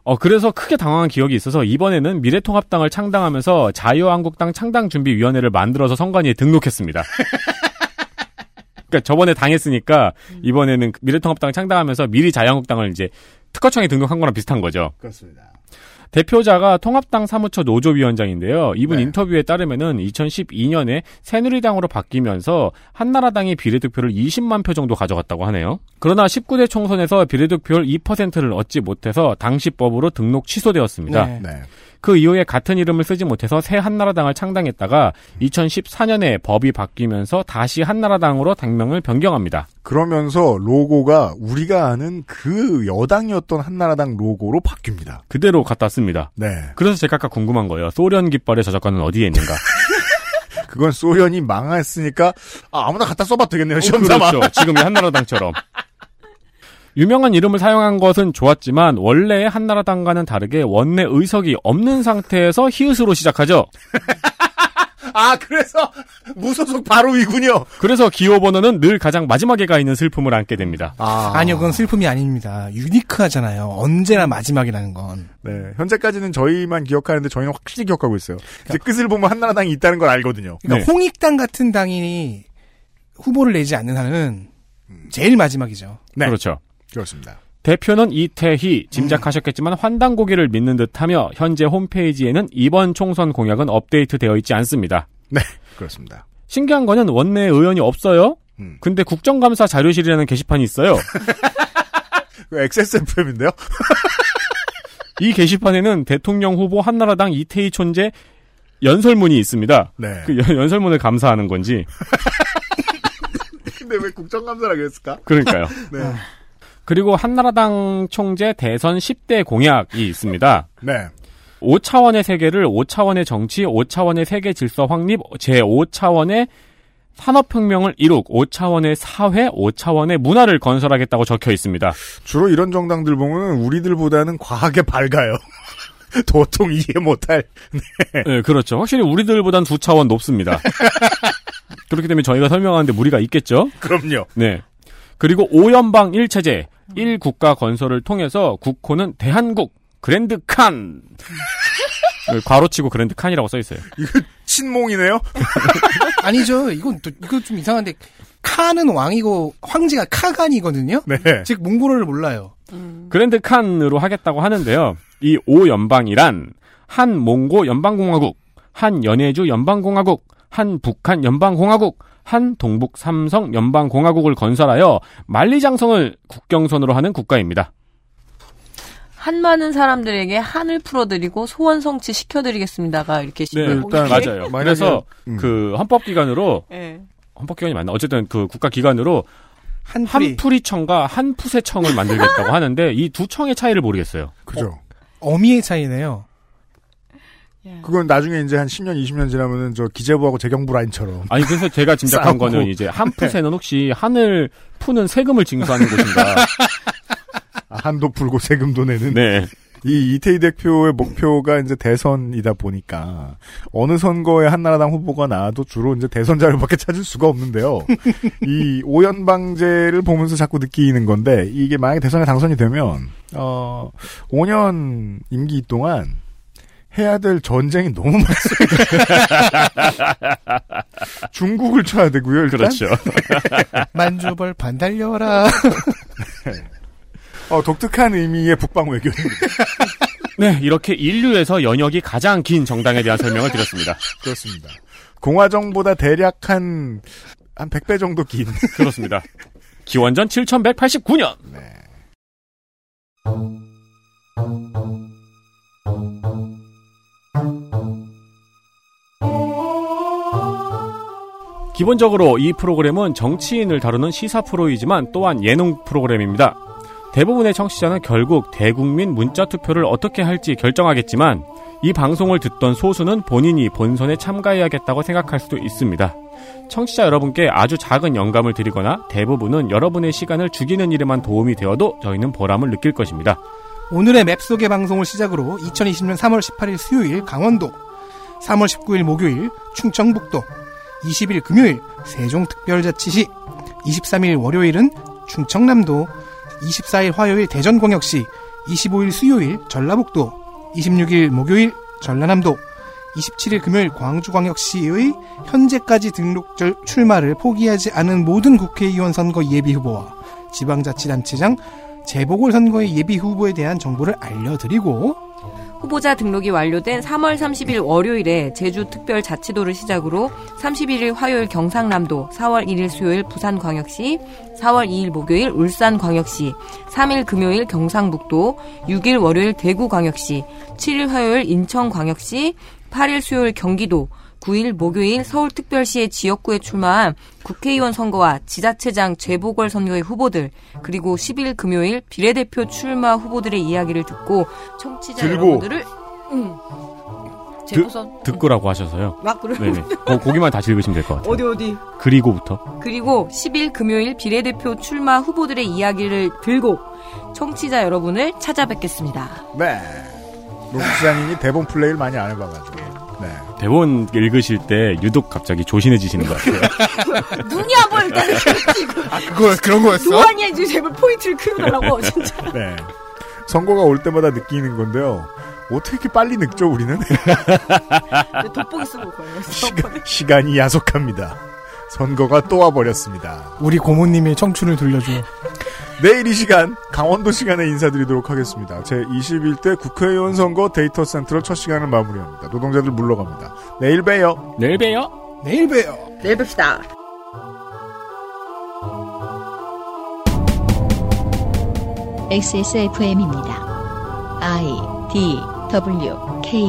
어 그래서 크게 당황한 기억이 있어서 이번에는 미래통합당을 창당하면서 자유한국당 창당준비위원회를 만들어서 선관위에 등록했습니다. [laughs] 그러니까 저번에 당했으니까 이번에는 미래통합당 창당하면서 미리 자유한국당을 이제 특허청에 등록한 거랑 비슷한 거죠. 그렇습니다. 대표자가 통합당 사무처 노조위원장인데요. 이분 네. 인터뷰에 따르면은 2012년에 새누리당으로 바뀌면서 한나라당이 비례득표를 20만 표 정도 가져갔다고 하네요. 그러나 19대 총선에서 비례득표율 2%를 얻지 못해서 당시법으로 등록 취소되었습니다. 네. 네. 그 이후에 같은 이름을 쓰지 못해서 새 한나라당을 창당했다가 2014년에 법이 바뀌면서 다시 한나라당으로 당명을 변경합니다. 그러면서 로고가 우리가 아는 그 여당이었던 한나라당 로고로 바뀝니다. 그대로 갖다 씁니다. 네. 그래서 제가 아까 궁금한 거예요. 소련 깃발의 저작권은 어디에 있는가? [laughs] 그건 소련이 망했으니까 아, 무나 갖다 써봐도 되겠네요. 시험 삼아. 그렇죠. 지금의 한나라당처럼. 유명한 이름을 사용한 것은 좋았지만 원래의 한나라당과는 다르게 원내 의석이 없는 상태에서 히읗으로 시작하죠. [laughs] 아 그래서 무소속 바로 위군요. 그래서 기호 번호는 늘 가장 마지막에 가 있는 슬픔을 안게 됩니다. 아 아니요, 그건 슬픔이 아닙니다. 유니크하잖아요. 언제나 마지막이라는 건. 네 현재까지는 저희만 기억하는데 저희는 확실히 기억하고 있어요. 이제 끝을 보면 한나라당이 있다는 걸 알거든요. 그러니까 네. 홍익당 같은 당이 후보를 내지 않는 한은 제일 마지막이죠. 네 그렇죠. 그렇습니다. 대표는 이태희, 짐작하셨겠지만 환단고기를 믿는 듯하며 현재 홈페이지에는 이번 총선 공약은 업데이트되어 있지 않습니다. 네 그렇습니다. 신기한 거는 원내 의원이 없어요. 음. 근데 국정감사 자료실이라는 게시판이 있어요. [laughs] 그 XSFM인데요. [laughs] 이 게시판에는 대통령 후보 한나라당 이태희 촌재 연설문이 있습니다. 네. 그 연- 연설문을 감사하는 건지 [laughs] 근데 왜 국정감사라 그랬을까? 그러니까요. 네. 그리고 한나라당 총재 대선 10대 공약이 있습니다. 네. 5차원의 세계를 5차원의 정치, 5차원의 세계 질서 확립, 제5차원의 산업혁명을 이룩, 5차원의 사회, 5차원의 문화를 건설하겠다고 적혀 있습니다. 주로 이런 정당들 보면 우리들보다는 과하게 밝아요. [laughs] 도통 이해 못할. 네, 그렇죠. 확실히 우리들보단 두 차원 높습니다. [laughs] 그렇기 때문에 저희가 설명하는데 무리가 있겠죠? 그럼요. 네. 그리고 5연방 1체제, 1 국가 건설을 통해서 국호는 대한국, 그랜드 칸! 네, 괄호치고 그랜드 칸이라고 써 있어요. 이거 친몽이네요. [laughs] 아니죠. 이건 또, 이거 좀 이상한데, 카는 왕이고, 황제가 카간이거든요? 네. 즉, 몽골어를 몰라요. 그랜드 칸으로 하겠다고 하는데요. 이 5연방이란 한 몽고 연방공화국, 한 연해주 연방공화국, 한 북한 연방공화국, 한 동북 삼성 연방공화국을 건설하여 만리장성을 국경선으로 하는 국가입니다. 한 많은 사람들에게 한을 풀어드리고 소원 성취 시켜드리겠습니다.가 이렇게 네, 일단. 맞아요. 만약에- 그래서 음. 그 헌법기관으로 예. 헌법기관이 맞나? 어쨌든 그 국가기관으로 한풀이. 한풀이청과 한푸세청을 만들겠다고 하는데 이 두 청의 차이를 모르겠어요. 그죠. 어미의 차이네요. 그건 나중에 이제 한 10년, 20년 지나면은 저 기재부하고 재경부 라인처럼. 아니 그래서 제가 짐작한 싸우고. 거는 이제 한푸세는 혹시 한을 푸는 세금을 징수하는 곳인가? [laughs] 아, 한도 풀고 세금도 내는. 네. 이 이태희 대표의 목표가 이제 대선이다 보니까 어느 선거에 한나라당 후보가 나와도 주로 이제 대선 자료밖에 찾을 수가 없는데요. [laughs] 이 오연방제를 보면서 자꾸 느끼는 건데 이게 만약에 대선에 당선이 되면 어 5년 임기 동안 해야 될 전쟁이 너무 많습니다. [laughs] 중국을 쳐야 되고요. 일단. 그렇죠. [laughs] 만주벌 반달려라. [laughs] 어, 독특한 의미의 북방 외교입니다. 네, 이렇게 인류에서 연역이 가장 긴 정당에 대한 설명을 드렸습니다. 그렇습니다. 공화정보다 대략 한, 한 100배 정도 긴. 그렇습니다. 기원전 7189년. 기본적으로 이 프로그램은 정치인을 다루는 시사 프로이지만 또한 예능 프로그램입니다. 대부분의 청취자는 결국 대국민 문자 투표를 어떻게 할지 결정하겠지만 이 방송을 듣던 소수는 본인이 본선에 참가해야겠다고 생각할 수도 있습니다. 청취자 여러분께 아주 작은 영감을 드리거나 대부분은 여러분의 시간을 죽이는 일에만 도움이 되어도 저희는 보람을 느낄 것입니다. 오늘의 맵 속의 방송을 시작으로 2020년 3월 18일 수요일 강원도, 3월 19일 목요일 충청북도, 20일 금요일 세종특별자치시, 23일 월요일은 충청남도, 24일 화요일 대전광역시, 25일 수요일 전라북도, 26일 목요일 전라남도, 27일 금요일 광주광역시의 현재까지 등록절 출마를 포기하지 않은 모든 국회의원 선거 예비 후보와 지방자치단체장 재보궐선거의 예비 후보에 대한 정보를 알려드리고 후보자 등록이 완료된 3월 30일 월요일에 제주특별자치도를 시작으로 31일 화요일 경상남도, 4월 1일 수요일 부산광역시, 4월 2일 목요일 울산광역시, 3일 금요일 경상북도, 6일 월요일 대구광역시, 7일 화요일 인천광역시, 8일 수요일 경기도, 9일 목요일 서울특별시의 지역구에 출마한 국회의원 선거와 지자체장 재보궐 선거의 후보들 그리고 10일 금요일 비례대표 출마 후보들의 이야기를 듣고 청취자 들고. 여러분들을 음, 재보선 듣 고라고 하셔서요. 막 그래. 네네. 거, 거기만 다시 읽으시면 될 것 같아요. 어디 어디 그리고부터. 그리고 10일 금요일 비례대표 출마 후보들의 이야기를 들고 청취자 여러분을 찾아뵙겠습니다. 네. 노국장님이 대본 플레이를 많이 안 해봐가지고. 네. 대본 읽으실 때 유독 갑자기 조신해지시는 것 같아요. [laughs] 눈이 안 보일 때는 [laughs] 그거 그런 거였어? 노안이 이제 제발 포인트를 키워달라고 [laughs] 진짜. 네. 선거가 올 때마다 느끼는 건데요. 어떻게 이렇게 빨리 늙죠, 우리는? 돋보기 쓰고 거예요. 시간이 야속합니다. 선거가 또 와버렸습니다. 우리 고모님의 청춘을 돌려줘. 내일 이 시간 강원도 시간에 인사드리도록 하겠습니다. 제 21대 국회의원 선거 데이터 센트럴 첫 시간을 마무리합니다. 노동자들 물러갑니다. 내일 봬요. 내일 봬요. 내일 봬요. 내일 뵙시다. XSFM입니다. I D W K